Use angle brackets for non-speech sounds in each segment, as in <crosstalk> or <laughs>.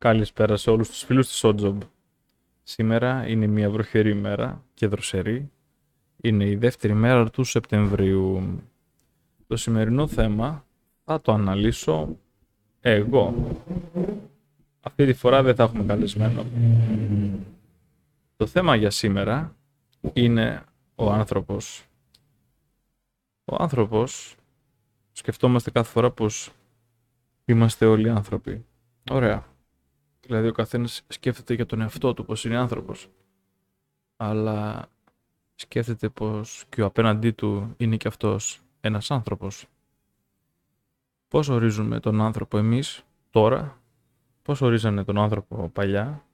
Καλησπέρα σε όλους τους φίλους της Oddjob. Σήμερα είναι μια βροχερή μέρα και δροσερή. Είναι η δεύτερη μέρα του Σεπτεμβρίου. Το σημερινό θέμα θα το αναλύσω εγώ. Αυτή τη φορά δεν θα έχουμε καλεσμένο. Το θέμα για σήμερα είναι ο άνθρωπος. Ο άνθρωπος, σκεφτόμαστε κάθε φορά πως είμαστε όλοι άνθρωποι. Ωραία. Δηλαδή ο καθένας σκέφτεται για τον εαυτό του πως είναι άνθρωπος. Αλλά σκέφτεται πως και ο απέναντί του είναι και αυτός ένας άνθρωπος. Πώς ορίζουμε τον άνθρωπο εμείς τώρα, πώς ορίζανε τον άνθρωπο παλιά;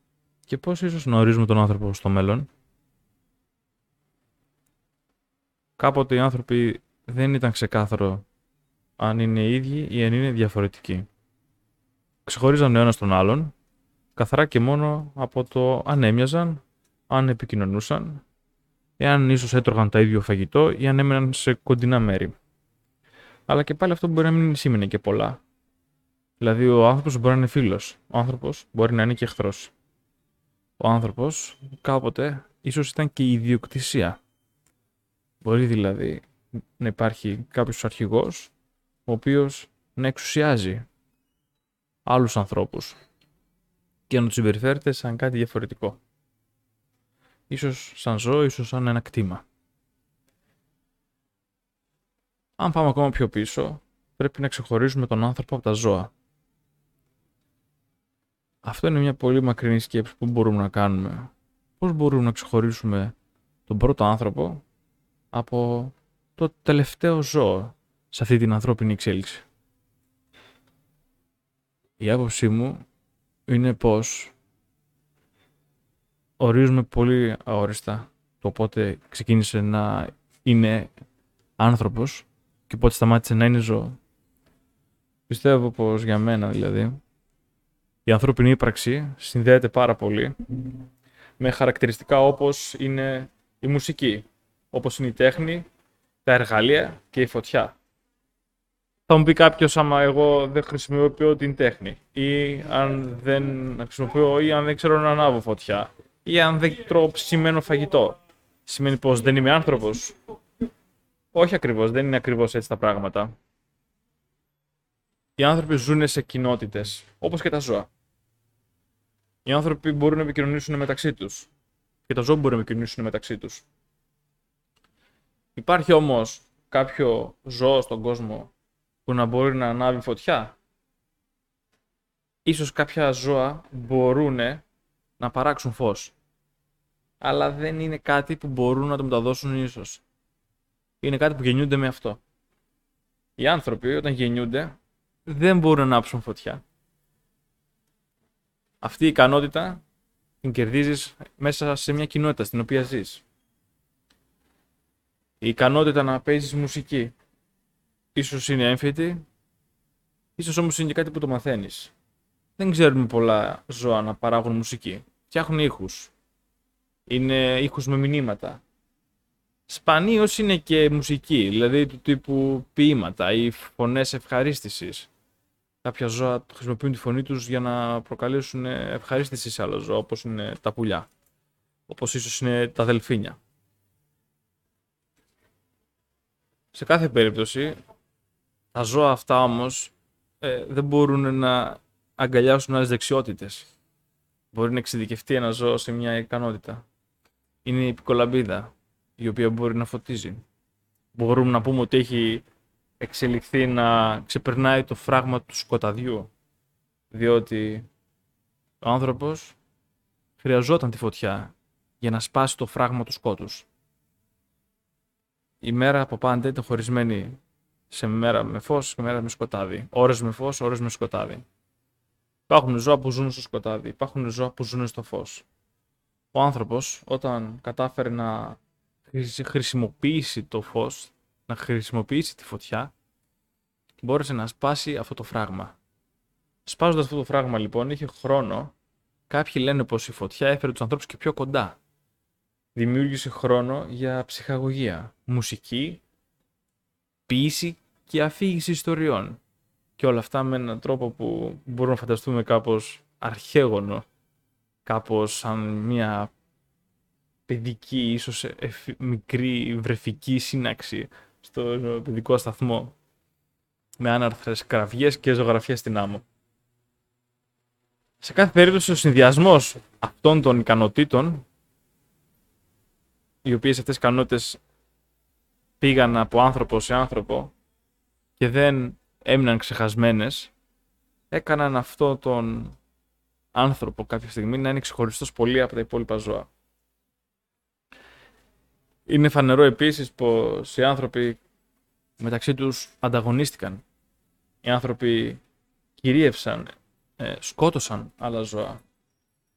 Και πώς ίσως να ορίζουμε τον άνθρωπο στο μέλλον; Κάποτε οι άνθρωποι δεν ήταν ξεκάθαρο αν είναι ίδιοι ή αν είναι διαφορετικοί. Ξεχωρίζαν ο ένας τον άλλον, καθαρά και μόνο από το αν έμοιαζαν, αν επικοινωνούσαν, εάν ίσως έτρωγαν τα ίδιο φαγητό ή αν έμεναν σε κοντινά μέρη. Αλλά και πάλι αυτό μπορεί να μην σήμαινε και πολλά. Δηλαδή, ο άνθρωπος μπορεί να είναι φίλος. Ο άνθρωπος μπορεί να είναι και εχθρός. Ο άνθρωπος κάποτε ίσως ήταν και ιδιοκτησία. Μπορεί δηλαδή να υπάρχει κάποιος αρχηγός ο οποίος να εξουσιάζει άλλους ανθρώπους και να τους συμπεριφέρεται σαν κάτι διαφορετικό. Ίσως σαν ζώο, ίσως σαν ένα κτήμα. Αν πάμε ακόμα πιο πίσω, πρέπει να ξεχωρίζουμε τον άνθρωπο από τα ζώα. Αυτό είναι μια πολύ μακρινή σκέψη που μπορούμε να κάνουμε. Πώς μπορούμε να ξεχωρίσουμε τον πρώτο άνθρωπο από το τελευταίο ζώο σε αυτή την ανθρώπινη εξέλιξη; Η άποψή μου είναι πως ορίζουμε πολύ αόριστα το πότε ξεκίνησε να είναι άνθρωπος και πότε σταμάτησε να είναι ζώο. Πιστεύω πως για μένα δηλαδή η ανθρώπινη ύπαρξη συνδέεται πάρα πολύ με χαρακτηριστικά όπως είναι η μουσική, όπως είναι η τέχνη, τα εργαλεία και η φωτιά. Θα μου πει κάποιος άμα εγώ δεν χρησιμοποιώ την τέχνη ή αν δεν χρησιμοποιώ ή αν δεν ξέρω να ανάβω φωτιά ή αν δεν τρώω ψημένο φαγητό. Σημαίνει πως δεν είμαι άνθρωπος; Όχι ακριβώς, δεν είναι ακριβώς έτσι τα πράγματα. Οι άνθρωποι ζουν σε κοινότητες, όπως και τα ζώα. Οι άνθρωποι μπορούν να επικοινωνήσουν μεταξύ τους. Και τα ζώα μπορούν να επικοινωνήσουν μεταξύ τους. Υπάρχει όμως κάποιο ζώο στον κόσμο που να μπορεί να ανάβει φωτιά. Ίσως κάποια ζώα μπορούν να παράξουν φως. Αλλά δεν είναι κάτι που μπορούν να το μεταδώσουν ίσως. Είναι κάτι που γεννιούνται με αυτό. Οι άνθρωποι όταν γεννιούνται δεν μπορούν να άψουν φωτιά. Αυτή η ικανότητα την κερδίζεις μέσα σε μια κοινότητα στην οποία ζεις. Η ικανότητα να παίζεις μουσική, ίσως είναι έμφυτη, ίσως όμως είναι και κάτι που το μαθαίνεις. Δεν ξέρουμε πολλά ζώα να παράγουν μουσική. Φτιάχνουν ήχους. Είναι ήχους με μηνύματα. Σπανίως είναι και μουσική, δηλαδή του τύπου ποίηματα ή φωνές ευχαρίστησης. Κάποια ζώα χρησιμοποιούν τη φωνή τους για να προκαλέσουν ευχαρίστησης σε άλλο ζώο, όπως είναι τα πουλιά. Όπως ίσως είναι τα δελφίνια. Σε κάθε περίπτωση, τα ζώα αυτά όμως ε, δεν μπορούν να αγκαλιάσουν άλλες δεξιότητες. Μπορεί να εξειδικευτεί ένα ζώο σε μια ικανότητα. Είναι η επικολαμπίδα, η οποία μπορεί να φωτίζει. Μπορούμε να πούμε ότι έχει εξελιχθεί να ξεπερνάει το φράγμα του σκοταδιού. Διότι ο άνθρωπος χρειαζόταν τη φωτιά για να σπάσει το φράγμα του σκότους. Η μέρα από πάντα ήταν χωρισμένη σε μέρα με φως και μέρα με σκοτάδι. Ώρες με φως, ώρες με σκοτάδι. Υπάρχουν ζώα που ζουν στο σκοτάδι, υπάρχουν ζώα που ζουν στο φως. Ο άνθρωπος όταν κατάφερε να χρησιμοποιήσει το φως, να χρησιμοποιήσει τη φωτιά, μπόρεσε να σπάσει αυτό το φράγμα. Σπάζοντας αυτό το φράγμα λοιπόν, είχε χρόνο. Κάποιοι λένε πως η φωτιά έφερε τους ανθρώπους και πιο κοντά. Δημιούργησε χρόνο για ψυχαγωγία, μουσική, ποίηση και αφήγηση ιστοριών. Και όλα αυτά με έναν τρόπο που μπορούμε να φανταστούμε κάπως αρχαίγωνο, κάπως σαν μια παιδική, ίσως μικρή βρεφική σύναξη στο παιδικό σταθμό με άναρθρες κραυγές και ζωγραφίες στην άμμο. Σε κάθε περίπτωση ο συνδυασμός αυτών των ικανοτήτων οι οποίες αυτές οι ικανότητες πήγαν από άνθρωπο σε άνθρωπο και δεν έμειναν ξεχασμένες, έκαναν αυτό τον άνθρωπο κάποια στιγμή να είναι ξεχωριστός πολύ από τα υπόλοιπα ζώα. Είναι φανερό επίσης πως οι άνθρωποι μεταξύ τους ανταγωνίστηκαν. Οι άνθρωποι κυρίευσαν, ε, σκότωσαν άλλα ζώα.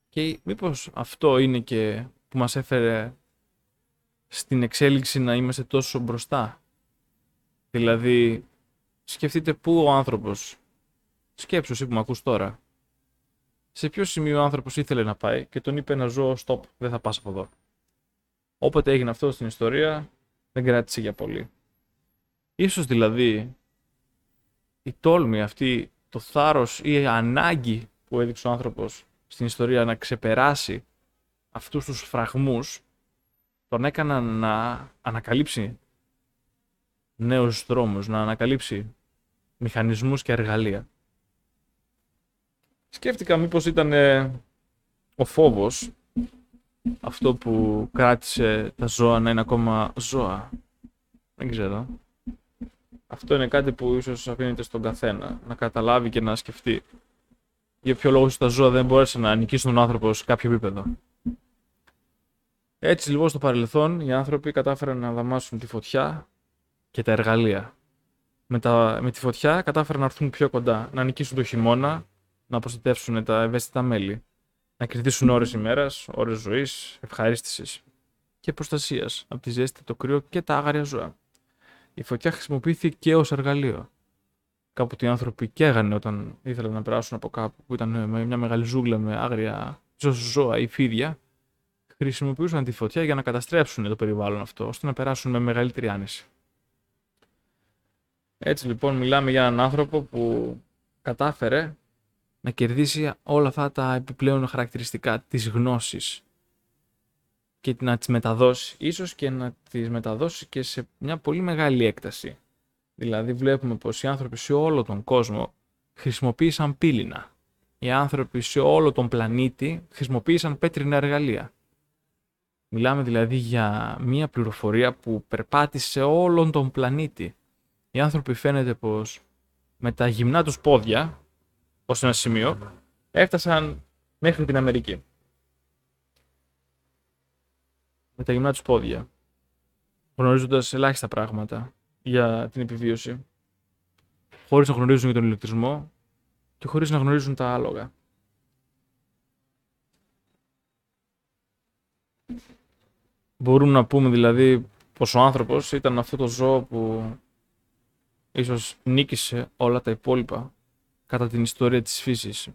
Και μήπως αυτό είναι και που μας έφερε στην εξέλιξη να είμαστε τόσο μπροστά. Δηλαδή, σκεφτείτε πού ο άνθρωπος, σκέψου εσύ που με ακούς τώρα, σε ποιο σημείο ο άνθρωπος ήθελε να πάει και τον είπε ένα ζώο stop, δεν θα πας από εδώ. Όποτε έγινε αυτό στην ιστορία, δεν κράτησε για πολύ. Ίσως δηλαδή η τόλμη αυτή, το θάρρος ή η ανάγκη που έδειξε ο άνθρωπος στην ιστορία να ξεπεράσει αυτούς τους φραγμούς τον έκαναν να ανακαλύψει νέους δρόμους, να ανακαλύψει μηχανισμούς και εργαλεία. Σκέφτηκα μήπως ήταν ε, ο φόβος αυτό που κράτησε τα ζώα να είναι ακόμα ζώα. Δεν ξέρω. Αυτό είναι κάτι που ίσως αφήνεται στον καθένα να καταλάβει και να σκεφτεί για ποιο λόγο τα ζώα δεν μπόρεσαν να νικήσουν τον άνθρωπος σε κάποιο επίπεδο. Έτσι λοιπόν στο παρελθόν οι άνθρωποι κατάφεραν να δαμάσουν τη φωτιά και τα εργαλεία. Με, τα, με τη φωτιά κατάφεραν να έρθουν πιο κοντά, να νικήσουν το χειμώνα, να προστατεύσουν τα ευαίσθητα μέλη, να κερδίσουν ώρες ημέρας, ώρες ζωής, ευχαρίστησης και προστασίας από τη ζέστη, το κρύο και τα άγαρια ζώα. Η φωτιά χρησιμοποιήθηκε και ως εργαλείο. Κάποτε οι άνθρωποι καίγανε όταν ήθελαν να περάσουν από κάπου που ήταν με μια μεγάλη ζούγκλα με άγρια ζώα ή φίδια χρησιμοποιούσαν τη φωτιά για να καταστρέψουν το περιβάλλον αυτό, ώστε να περάσουν με μεγαλύτερη άνεση. Έτσι λοιπόν μιλάμε για έναν άνθρωπο που κατάφερε να κερδίσει όλα αυτά τα επιπλέον χαρακτηριστικά της γνώσης και να τις μεταδώσει, ίσως και να τις μεταδώσει και σε μια πολύ μεγάλη έκταση. Δηλαδή βλέπουμε πως οι άνθρωποι σε όλο τον κόσμο χρησιμοποίησαν πύληνα. Οι άνθρωποι σε όλο τον πλανήτη χρησιμοποίησαν πέτρινα εργαλεία. Μιλάμε δηλαδή για μια πληροφορία που περπάτησε όλον τον πλανήτη. Οι άνθρωποι φαίνεται πως με τα γυμνά τους πόδια, ως ένα σημείο, έφτασαν μέχρι την Αμερική. Με τα γυμνά τους πόδια, γνωρίζοντας ελάχιστα πράγματα για την επιβίωση, χωρίς να γνωρίζουν για τον ηλεκτρισμό και χωρίς να γνωρίζουν τα άλογα. Μπορούμε να πούμε δηλαδή πως ο άνθρωπος ήταν αυτό το ζώο που ίσως νίκησε όλα τα υπόλοιπα κατά την ιστορία της φύσης.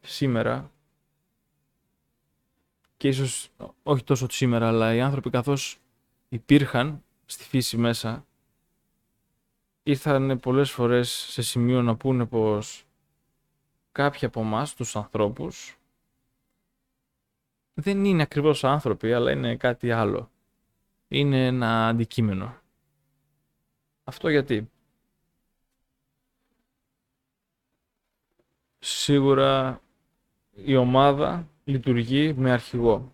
Σήμερα και ίσως όχι τόσο σήμερα, αλλά οι άνθρωποι καθώς υπήρχαν στη φύση μέσα, ήρθαν πολλές φορές σε σημείο να πούνε πως κάποιοι από εμάς τους ανθρώπους δεν είναι ακριβώς άνθρωποι, αλλά είναι κάτι άλλο. Είναι ένα αντικείμενο. Αυτό γιατί. Σίγουρα η ομάδα λειτουργεί με αρχηγό.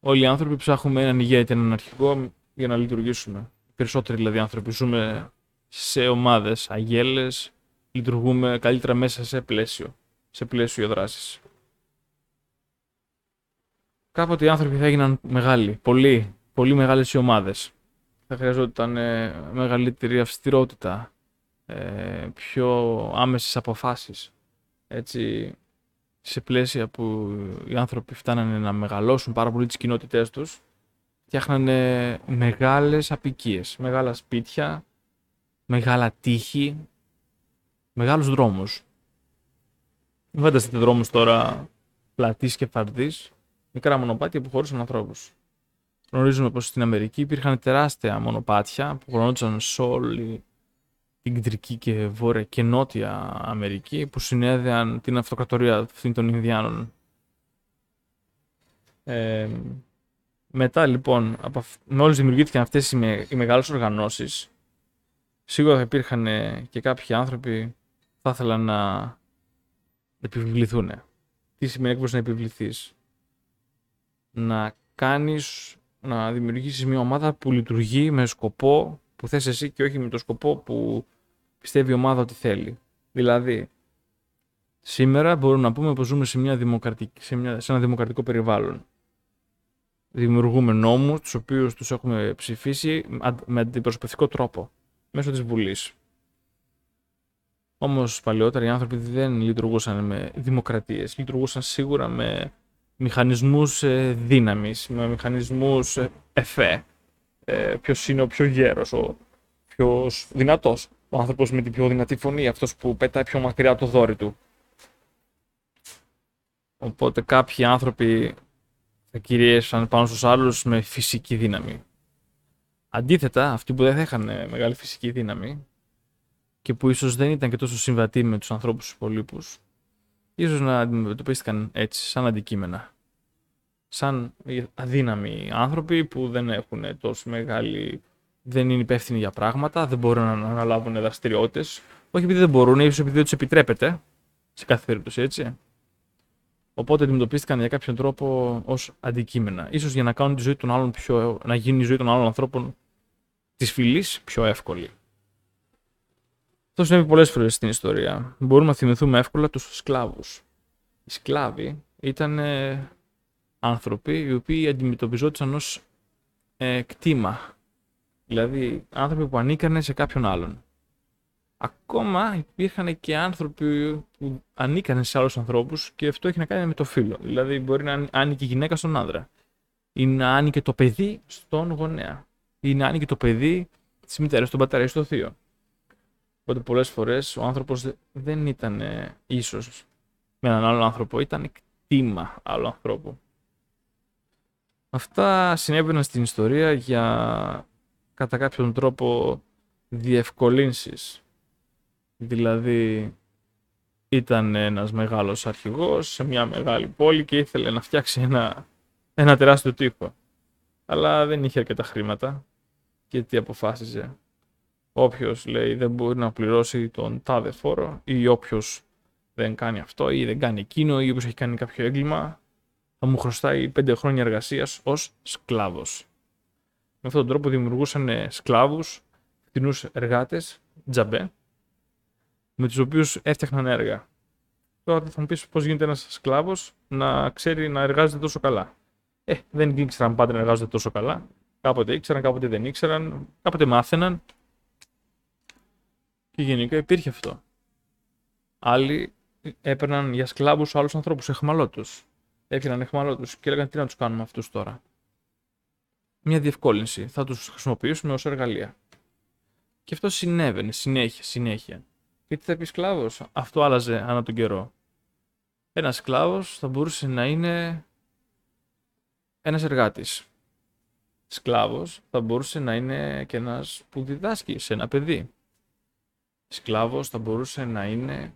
Όλοι οι άνθρωποι ψάχνουμε έναν ηγέτη, έναν αρχηγό για να λειτουργήσουμε. περισσότεροι δηλαδή άνθρωποι ζούμε σε ομάδες, αγέλες, λειτουργούμε καλύτερα μέσα σε πλαίσιο, σε πλαίσιο δράσης κάποτε οι άνθρωποι θα έγιναν μεγάλοι, πολύ, πολύ μεγάλες οι ομάδες. Θα χρειαζόταν ε, μεγαλύτερη αυστηρότητα, ε, πιο άμεσες αποφάσεις. Έτσι, σε πλαίσια που οι άνθρωποι φτάνανε να μεγαλώσουν πάρα πολύ τις κοινότητές τους, φτιάχνανε μεγάλες απικίες, μεγάλα σπίτια, μεγάλα τείχη, μεγάλους δρόμους. Φανταστείτε δρόμους τώρα πλατής και φαρδής, μικρά μονοπάτια που χωρούσαν ανθρώπους. Γνωρίζουμε πως στην Αμερική υπήρχαν τεράστια μονοπάτια που χρονόντουσαν σε όλη την κεντρική και βόρεια και νότια Αμερική που συνέδεαν την αυτοκρατορία αυτήν των Ινδιάνων. Ε, μετά λοιπόν, από, μόλις δημιουργήθηκαν αυτές οι, με, οι μεγάλες οργανώσεις, σίγουρα θα υπήρχαν και κάποιοι άνθρωποι που θα ήθελαν να επιβληθούν. Τι σημαίνει ακριβώς να επιβληθείς; Να κάνεις, να δημιουργήσεις μια ομάδα που λειτουργεί με σκοπό που θες εσύ και όχι με το σκοπό που πιστεύει η ομάδα ότι θέλει. Δηλαδή, σήμερα μπορούμε να πούμε πως ζούμε σε, μια δημοκρατική, σε, μια, σε ένα δημοκρατικό περιβάλλον. Δημιουργούμε νόμους, τους οποίους τους έχουμε ψηφίσει με αντιπροσωπευτικό τρόπο, μέσω της Βουλής. Όμως παλαιότερα οι άνθρωποι δεν λειτουργούσαν με δημοκρατίες, λειτουργούσαν σίγουρα με μηχανισμούς ε, δύναμης, με μηχανισμούς ε, εφέ. Ε, ποιος είναι ο πιο γέρος, ο πιο δυνατός ο άνθρωπος με την πιο δυνατή φωνή, αυτός που πετάει πιο μακριά το δόρυ του. Οπότε κάποιοι άνθρωποι θα κυρίεσαν πάνω στους άλλους με φυσική δύναμη. Αντίθετα, αυτοί που δεν θα είχαν μεγάλη φυσική δύναμη και που ίσως δεν ήταν και τόσο συμβατοί με τους ανθρώπους υπολείπους, ίσως να αντιμετωπίστηκαν έτσι, σαν αντικείμενα. Σαν αδύναμοι άνθρωποι που δεν έχουν τόσο μεγάλη δεν είναι υπεύθυνοι για πράγματα, δεν μπορούν να αναλάβουν δραστηριότητες. Όχι επειδή δεν μπορούν, ίσως επειδή δεν τους επιτρέπεται. Σε κάθε περίπτωση, έτσι. Οπότε αντιμετωπίστηκαν για κάποιον τρόπο ως αντικείμενα. σω για να κάνουν τη ζωή των άλλων πιο. να γίνει η ζωή των άλλων ανθρώπων της φυλής πιο εύκολη. Αυτό συνέβη πολλές φορές στην ιστορία. Μπορούμε να θυμηθούμε εύκολα τους σκλάβους. Οι σκλάβοι ήταν ε, άνθρωποι οι οποίοι αντιμετωπιζόντουσαν ως ε, κτήμα Δηλαδή άνθρωποι που ανήκανε σε κάποιον άλλον. Ακόμα υπήρχαν και άνθρωποι που ανήκανε σε άλλους ανθρώπους και αυτό έχει να κάνει με το φίλο. Δηλαδή μπορεί να άνοιγε η γυναίκα στον άνδρα. Ή να άνοιγε το παιδί στον γονέα. Ή να άνοιγε το παιδί της μητέρας, στον πατέρα ή στο θείο. Οπότε πολλές φορές ο άνθρωπος δεν ήταν ίσως με έναν άλλον άνθρωπο, ήταν κτήμα άλλου ανθρώπου. Αυτά συνέβαιναν στην ιστορία για κατά κάποιον τρόπο διευκολύνσεις. Δηλαδή ήταν ένας μεγάλος αρχηγός σε μια μεγάλη πόλη και ήθελε να φτιάξει ένα, ένα τεράστιο τείχο. Αλλά δεν είχε αρκετά χρήματα και τι αποφάσιζε. Όποιος λέει δεν μπορεί να πληρώσει τον τάδε φόρο ή όποιος δεν κάνει αυτό ή δεν κάνει εκείνο ή όποιος έχει κάνει κάποιο έγκλημα θα μου χρωστάει πέντε χρόνια εργασίας ως σκλάβος. Με αυτόν τον τρόπο δημιουργούσαν ε, σκλάβους, φτηνούς εργάτες, τζαμπέ, με τους οποίους έφτιαχναν έργα. Τώρα θα μου πεις πώς γίνεται ένας σκλάβος να ξέρει να εργάζεται τόσο καλά. Ε, δεν ήξεραν πάντα να εργάζονται τόσο καλά. Κάποτε ήξεραν, κάποτε δεν ήξεραν, κάποτε μάθαιναν. Και γενικά υπήρχε αυτό. Άλλοι έπαιρναν για σκλάβους άλλους ανθρώπους, εχμαλώτους. Έφυγαν εχμαλώτους και έλεγαν τι να τους κάνουμε αυτούς τώρα; Μια διευκόλυνση. Θα τους χρησιμοποιήσουμε ως εργαλεία. Και αυτό συνέβαινε συνέχεια, συνέχεια. Γιατί θα πει σκλάβος, αυτό άλλαζε ανά τον καιρό. Ένας σκλάβος θα μπορούσε να είναι ένας εργάτης. Σκλάβος θα μπορούσε να είναι και ένας που διδάσκει σε ένα παιδί. Σκλάβος θα μπορούσε να είναι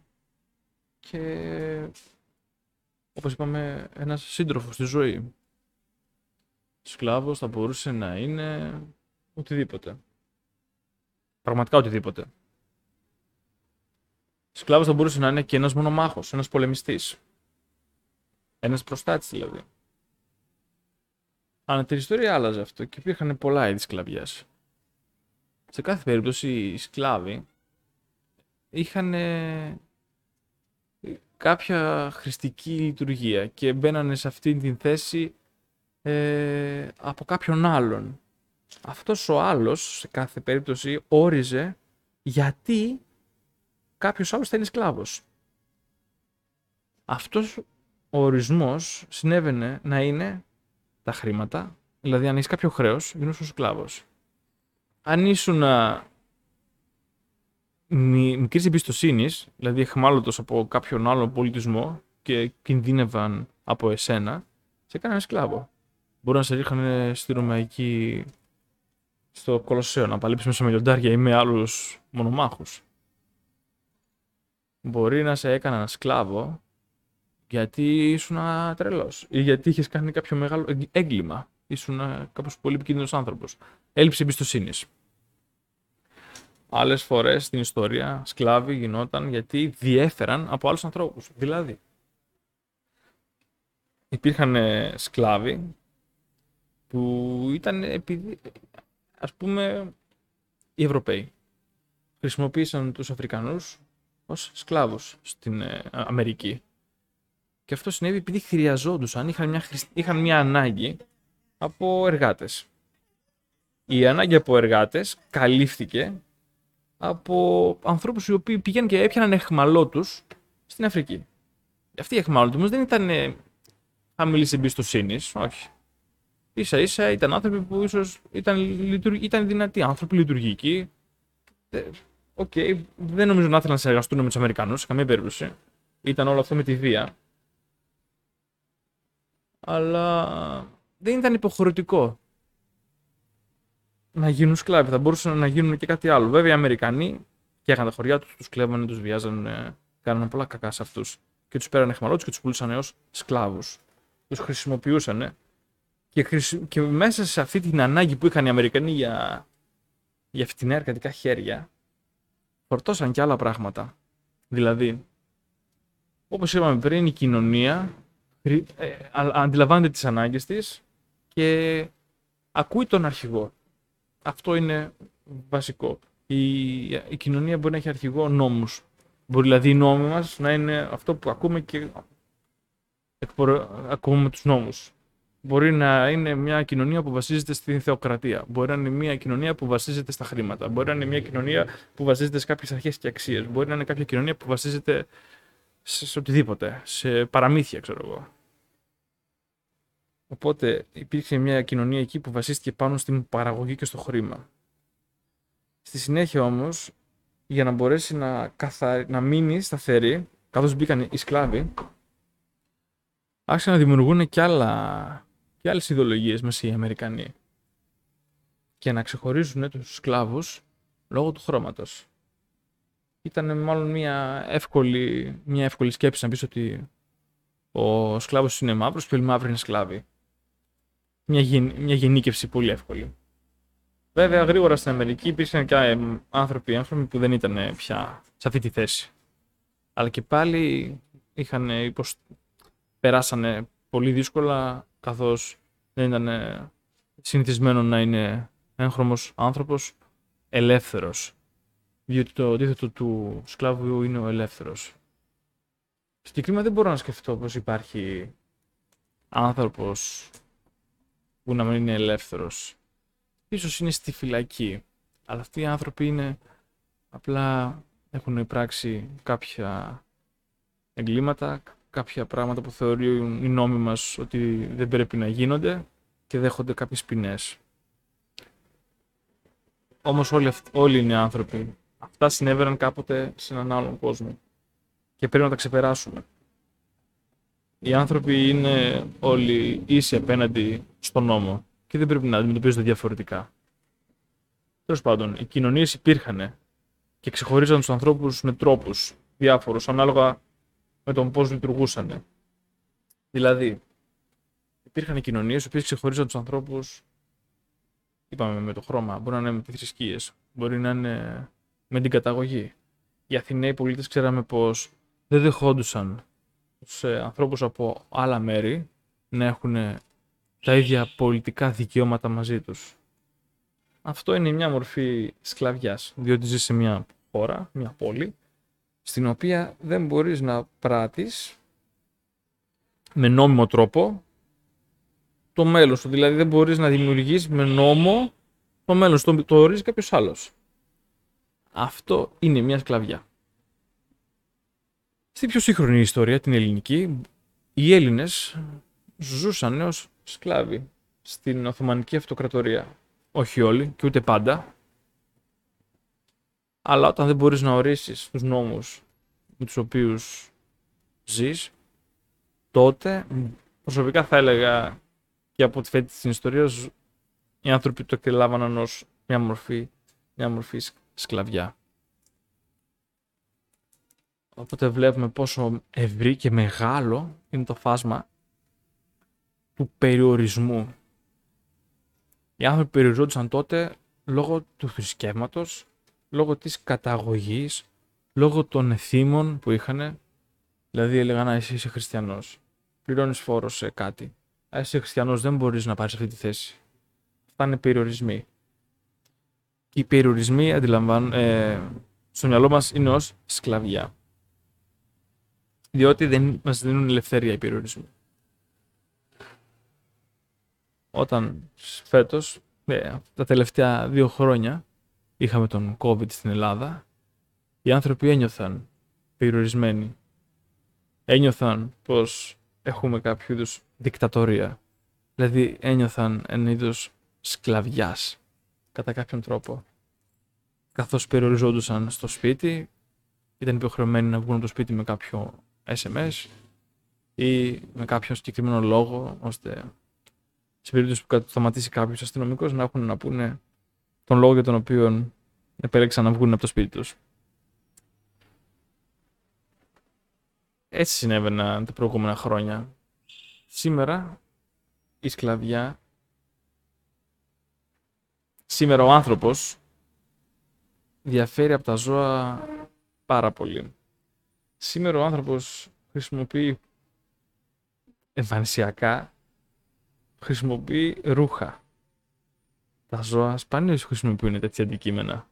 και όπως είπαμε ένας σύντροφος στη ζωή σκλάβος θα μπορούσε να είναι οτιδήποτε. Πραγματικά οτιδήποτε. Σκλάβος θα μπορούσε να είναι και ένας μονομάχος, ένας πολεμιστής. Ένας προστάτης δηλαδή. Ανά την ιστορία άλλαζε αυτό και υπήρχαν πολλά είδη σκλαβιάς. Σε κάθε περίπτωση οι σκλάβοι είχαν κάποια χρηστική λειτουργία και μπαίνανε σε αυτή την θέση ε, από κάποιον άλλον. Αυτός ο άλλος, σε κάθε περίπτωση, όριζε γιατί κάποιος άλλος θα είναι σκλάβος. Αυτός ο ορισμός συνέβαινε να είναι τα χρήματα, δηλαδή αν έχεις κάποιο χρέος, γινούσε σκλάβος. Αν ήσουν μικρής εμπιστοσύνης, δηλαδή εχμάλωτος από κάποιον άλλο πολιτισμό και κινδύνευαν από εσένα, σε κάνανε σκλάβο. Μπορεί να σε ρίχνανε στη ρωμαϊκή στο Κολοσσέο να παλέψουμε σε λιοντάρια ή με άλλους μονομάχους. Μπορεί να σε έκανα ένα σκλάβο γιατί ήσουν τρελός ή γιατί είχες κάνει κάποιο μεγάλο έγκλημα. Ήσουν κάπως πολύ επικίνδυνος άνθρωπος. Έλλειψη εμπιστοσύνης. Άλλες φορές στην ιστορία σκλάβοι γινόταν γιατί διέφεραν από άλλους ανθρώπους. Δηλαδή, υπήρχαν σκλάβοι που ήταν επειδή, ας πούμε, οι Ευρωπαίοι χρησιμοποίησαν τους Αφρικανούς ως σκλάβους στην ε, Αμερική. Και αυτό συνέβη επειδή χρειαζόντουσαν, είχαν μια, είχαν μια ανάγκη από εργάτες. Η ανάγκη από εργάτες καλύφθηκε από ανθρώπους οι οποίοι πήγαιναν και έπιαναν εχμαλώτους στην Αφρική. Αυτοί οι αιχμαλώτοι όμως δεν ήταν χαμηλή εμπιστοσύνη, όχι. ίσα ίσα ήταν άνθρωποι που ίσως ήταν, ήταν δυνατοί, άνθρωποι λειτουργικοί. Ε, OK, okay, δεν νομίζω να ήθελαν να συνεργαστούν με τους Αμερικανούς σε καμία περίπτωση. Ήταν όλο αυτό με τη βία. Αλλά δεν ήταν υποχρεωτικό να γίνουν σκλάβοι. Θα μπορούσαν να γίνουν και κάτι άλλο. Βέβαια, οι Αμερικανοί και τα χωριά τους, τους κλέβανε, τους βιάζανε, κάνανε πολλά κακά σε αυτούς. Και τους πέρανε χμαλώτου και τους πουλούσαν ως σκλάβους τους χρησιμοποιούσαν και, και μέσα σε αυτή την ανάγκη που είχαν οι Αμερικανοί για, για φτηνά εργατικά χέρια φορτώσαν και άλλα πράγματα. Δηλαδή, όπως είπαμε πριν, η κοινωνία ε, αντιλαμβάνεται τις ανάγκες της και ακούει τον αρχηγό. Αυτό είναι βασικό. Η, η κοινωνία μπορεί να έχει αρχηγό νόμους. Μπορεί δηλαδή οι νόμοι μας να είναι αυτό που ακούμε και ακούμε τους νόμους. Μπορεί να είναι μια κοινωνία που βασίζεται στην θεοκρατία. Μπορεί να είναι μια κοινωνία που βασίζεται στα χρήματα. Μπορεί να είναι μια κοινωνία που βασίζεται σε κάποιες αρχές και αξίες. Μπορεί να είναι κάποια κοινωνία που βασίζεται σε, οτιδήποτε. Σε παραμύθια, ξέρω εγώ. Οπότε υπήρχε μια κοινωνία εκεί που βασίστηκε πάνω στην παραγωγή και στο χρήμα. Στη συνέχεια όμως, για να μπορέσει να, καθα... να μείνει σταθερή, καθώς μπήκαν οι σκλάβοι, άρχισαν να δημιουργούν και, άλλα, και άλλες ιδεολογίες μέσα οι Αμερικανοί και να ξεχωρίζουν τους σκλάβους λόγω του χρώματος. Ήταν μάλλον μια εύκολη, μια εύκολη σκέψη να πεις ότι ο σκλάβος είναι μαύρος και όλοι οι μαύροι είναι σκλάβοι. Μια, γεν, μια γενίκευση πολύ εύκολη. Βέβαια, γρήγορα στην Αμερική υπήρξαν και άνθρωποι, άνθρωποι που δεν ήταν πια σε αυτή τη θέση. Αλλά και πάλι είχαν περάσανε πολύ δύσκολα καθώς δεν ήταν συνηθισμένο να είναι έγχρωμος άνθρωπος ελεύθερος. Διότι το αντίθετο του σκλάβου είναι ο ελεύθερος. Συγκεκριμένα δεν μπορώ να σκεφτώ πως υπάρχει άνθρωπος που να μην είναι ελεύθερος. Ίσως είναι στη φυλακή. Αλλά αυτοί οι άνθρωποι είναι απλά έχουν υπράξει κάποια εγκλήματα, κάποια πράγματα που θεωρεί οι νόμοι μας ότι δεν πρέπει να γίνονται και δέχονται κάποιες ποινές. Όμως όλοι, όλοι είναι άνθρωποι. Αυτά συνέβαιναν κάποτε σε έναν άλλον κόσμο και πρέπει να τα ξεπεράσουμε. Οι άνθρωποι είναι όλοι ίσοι απέναντι στον νόμο και δεν πρέπει να αντιμετωπίζονται διαφορετικά. Τέλος πάντων, οι κοινωνίες υπήρχαν και ξεχωρίζαν τους ανθρώπους με τρόπους διάφορους ανάλογα με τον πώς λειτουργούσαν. Δηλαδή, υπήρχαν κοινωνίες οι οποίες ξεχωρίζαν τους ανθρώπους, είπαμε με το χρώμα, μπορεί να είναι με τις θρησκείες, μπορεί να είναι με την καταγωγή. Οι Αθηναίοι πολίτες ξέραμε πως δεν δεχόντουσαν τους ε, ανθρώπους από άλλα μέρη να έχουν τα ίδια πολιτικά δικαιώματα μαζί τους. Αυτό είναι μια μορφή σκλαβιάς, διότι ζεις σε μια χώρα, μια πόλη, στην οποία δεν μπορείς να πράττεις με νόμιμο τρόπο το μέλλον σου. Δηλαδή δεν μπορείς να δημιουργείς με νόμο το μέλλον σου. Το, το ορίζει κάποιος άλλος. Αυτό είναι μια σκλαβιά. Στη πιο σύγχρονη ιστορία, την ελληνική, οι Έλληνες ζούσαν ως σκλάβοι στην Οθωμανική Αυτοκρατορία. Όχι όλοι και ούτε πάντα. Αλλά όταν δεν μπορείς να ορίσεις τους νόμους με τους οποίους ζεις, τότε προσωπικά θα έλεγα και από τη φέτη της ιστορίας οι άνθρωποι το εκτελάβαναν ως μια μορφή, μια μορφή σκλαβιά. Οπότε βλέπουμε πόσο ευρύ και μεγάλο είναι το φάσμα του περιορισμού. Οι άνθρωποι περιοριζόντουσαν τότε λόγω του θρησκεύματος, λόγω της καταγωγής, λόγω των εθήμων που είχαν. Δηλαδή έλεγαν, εσύ είσαι χριστιανός, πληρώνεις φόρο σε κάτι. Α, είσαι χριστιανός, δεν μπορείς να πάρεις αυτή τη θέση. Αυτά είναι περιορισμοί. Και οι περιορισμοί, αντιλαμβάνουν, ε, στο μυαλό μας είναι ως σκλαβιά. Διότι δεν μας δίνουν ελευθερία οι περιορισμοί. Όταν φέτος, ε, τα τελευταία δύο χρόνια, είχαμε τον COVID στην Ελλάδα, οι άνθρωποι ένιωθαν περιορισμένοι. Ένιωθαν πως έχουμε κάποιο είδους δικτατορία. Δηλαδή ένιωθαν ένα είδος σκλαβιάς, κατά κάποιον τρόπο. Καθώς περιοριζόντουσαν στο σπίτι, ήταν υποχρεωμένοι να βγουν από το σπίτι με κάποιο SMS ή με κάποιο συγκεκριμένο λόγο, ώστε σε περίπτωση που σταματήσει κάποιος αστυνομικός να έχουν να πούνε τον λόγο για τον οποίο επέλεξαν να βγουν από το σπίτι τους. Έτσι συνέβαιναν τα προηγούμενα χρόνια. Σήμερα η σκλαβιά, σήμερα ο άνθρωπος διαφέρει από τα ζώα πάρα πολύ. Σήμερα ο άνθρωπος χρησιμοποιεί εμφανισιακά, χρησιμοποιεί ρούχα. Τα ζώα σπανίως χρησιμοποιούν τέτοια αντικείμενα.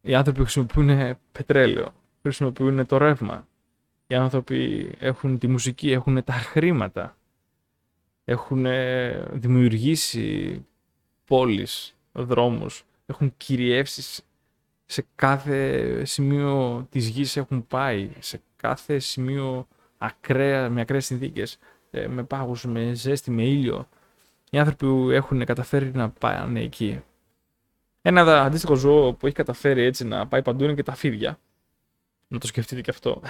Οι άνθρωποι χρησιμοποιούν πετρέλαιο, χρησιμοποιούν το ρεύμα. Οι άνθρωποι έχουν τη μουσική, έχουν τα χρήματα. Έχουν δημιουργήσει πόλεις, δρόμους. Έχουν κυριεύσεις σε κάθε σημείο της γης έχουν πάει. Σε κάθε σημείο ακραία, με ακραίες συνθήκες. Ε, με πάγους, με ζέστη, με ήλιο. Οι άνθρωποι που έχουν καταφέρει να πάνε εκεί. Ένα αντίστοιχο ζώο που έχει καταφέρει έτσι να πάει παντού είναι και τα φίδια. Να το σκεφτείτε και αυτό.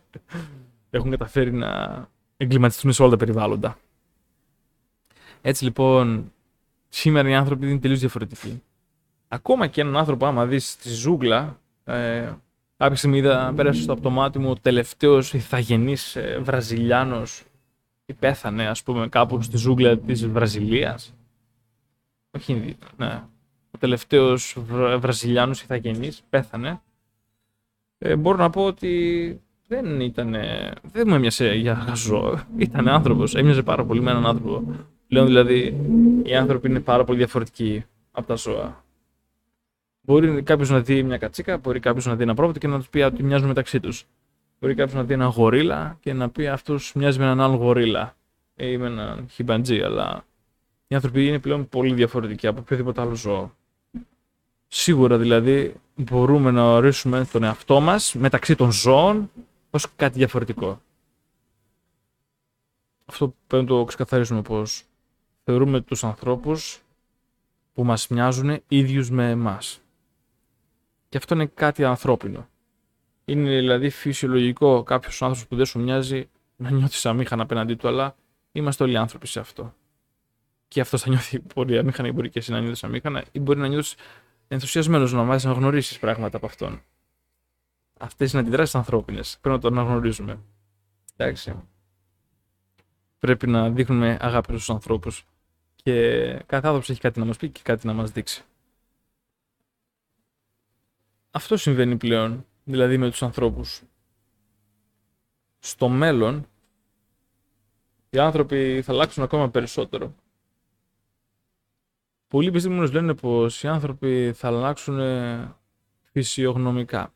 <laughs> Έχουν καταφέρει να εγκληματιστούν σε όλα τα περιβάλλοντα. Έτσι λοιπόν, σήμερα οι άνθρωποι είναι τελείως διαφορετικοί. Ακόμα και έναν άνθρωπο, άμα δεις στη ζούγκλα, ε, κάποια στιγμή είδα, πέρασε στο από το μάτι μου ο τελευταίος ηθαγενή ε, Βραζιλιάνος ή πέθανε, ας πούμε, κάπου στη ζούγκλα της Βραζιλίας. Όχι, ναι. Ο τελευταίος Βραζιλιάνος ηθαγενή πέθανε ε, μπορώ να πω ότι δεν ήταν. Δεν μου έμοιασε για ζώο. Ήταν άνθρωπος. Έμοιαζε πάρα πολύ με έναν άνθρωπο. Λέω δηλαδή, οι άνθρωποι είναι πάρα πολύ διαφορετικοί από τα ζώα. Μπορεί κάποιος να δει μια κατσίκα, μπορεί κάποιος να δει ένα πρόβατο και να τους πει ότι μοιάζουν μεταξύ τους. Μπορεί κάποιος να δει ένα γορίλα και να πει αυτός μοιάζει με έναν άλλο γορίλα ή με έναν χιμπαντζή, αλλά οι άνθρωποι είναι πλέον πολύ διαφορετικοί από οποιοδήποτε άλλο ζώο. Σίγουρα δηλαδή μπορούμε να ορίσουμε τον εαυτό μας μεταξύ των ζώων ως κάτι διαφορετικό. Αυτό πρέπει να το ξεκαθαρίσουμε πως θεωρούμε τους ανθρώπους που μας μοιάζουν ίδιους με εμάς. Και αυτό είναι κάτι ανθρώπινο. Είναι δηλαδή φυσιολογικό κάποιος άνθρωπος που δεν σου μοιάζει να νιώθεις αμήχανα απέναντί του, αλλά είμαστε όλοι άνθρωποι σε αυτό. Και αυτός θα νιώθει πολύ αμήχανα ή μπορεί και εσύ να νιώθεις αμήχανα, ή μπορεί να νιώθεις ενθουσιασμένος να μάθεις να γνωρίσει πράγματα από αυτόν. Αυτές είναι αντιδράσεις ανθρώπινες. Πρέπει να το αναγνωρίζουμε. Εντάξει. Πρέπει να δείχνουμε αγάπη στους ανθρώπους. Και κάθε άνθρωπος έχει κάτι να μας πει και κάτι να μας δείξει. Αυτό συμβαίνει πλέον, δηλαδή με τους ανθρώπους. Στο μέλλον, οι άνθρωποι θα αλλάξουν ακόμα περισσότερο. Πολλοί επιστήμονες λένε πως οι άνθρωποι θα αλλάξουν φυσιογνωμικά.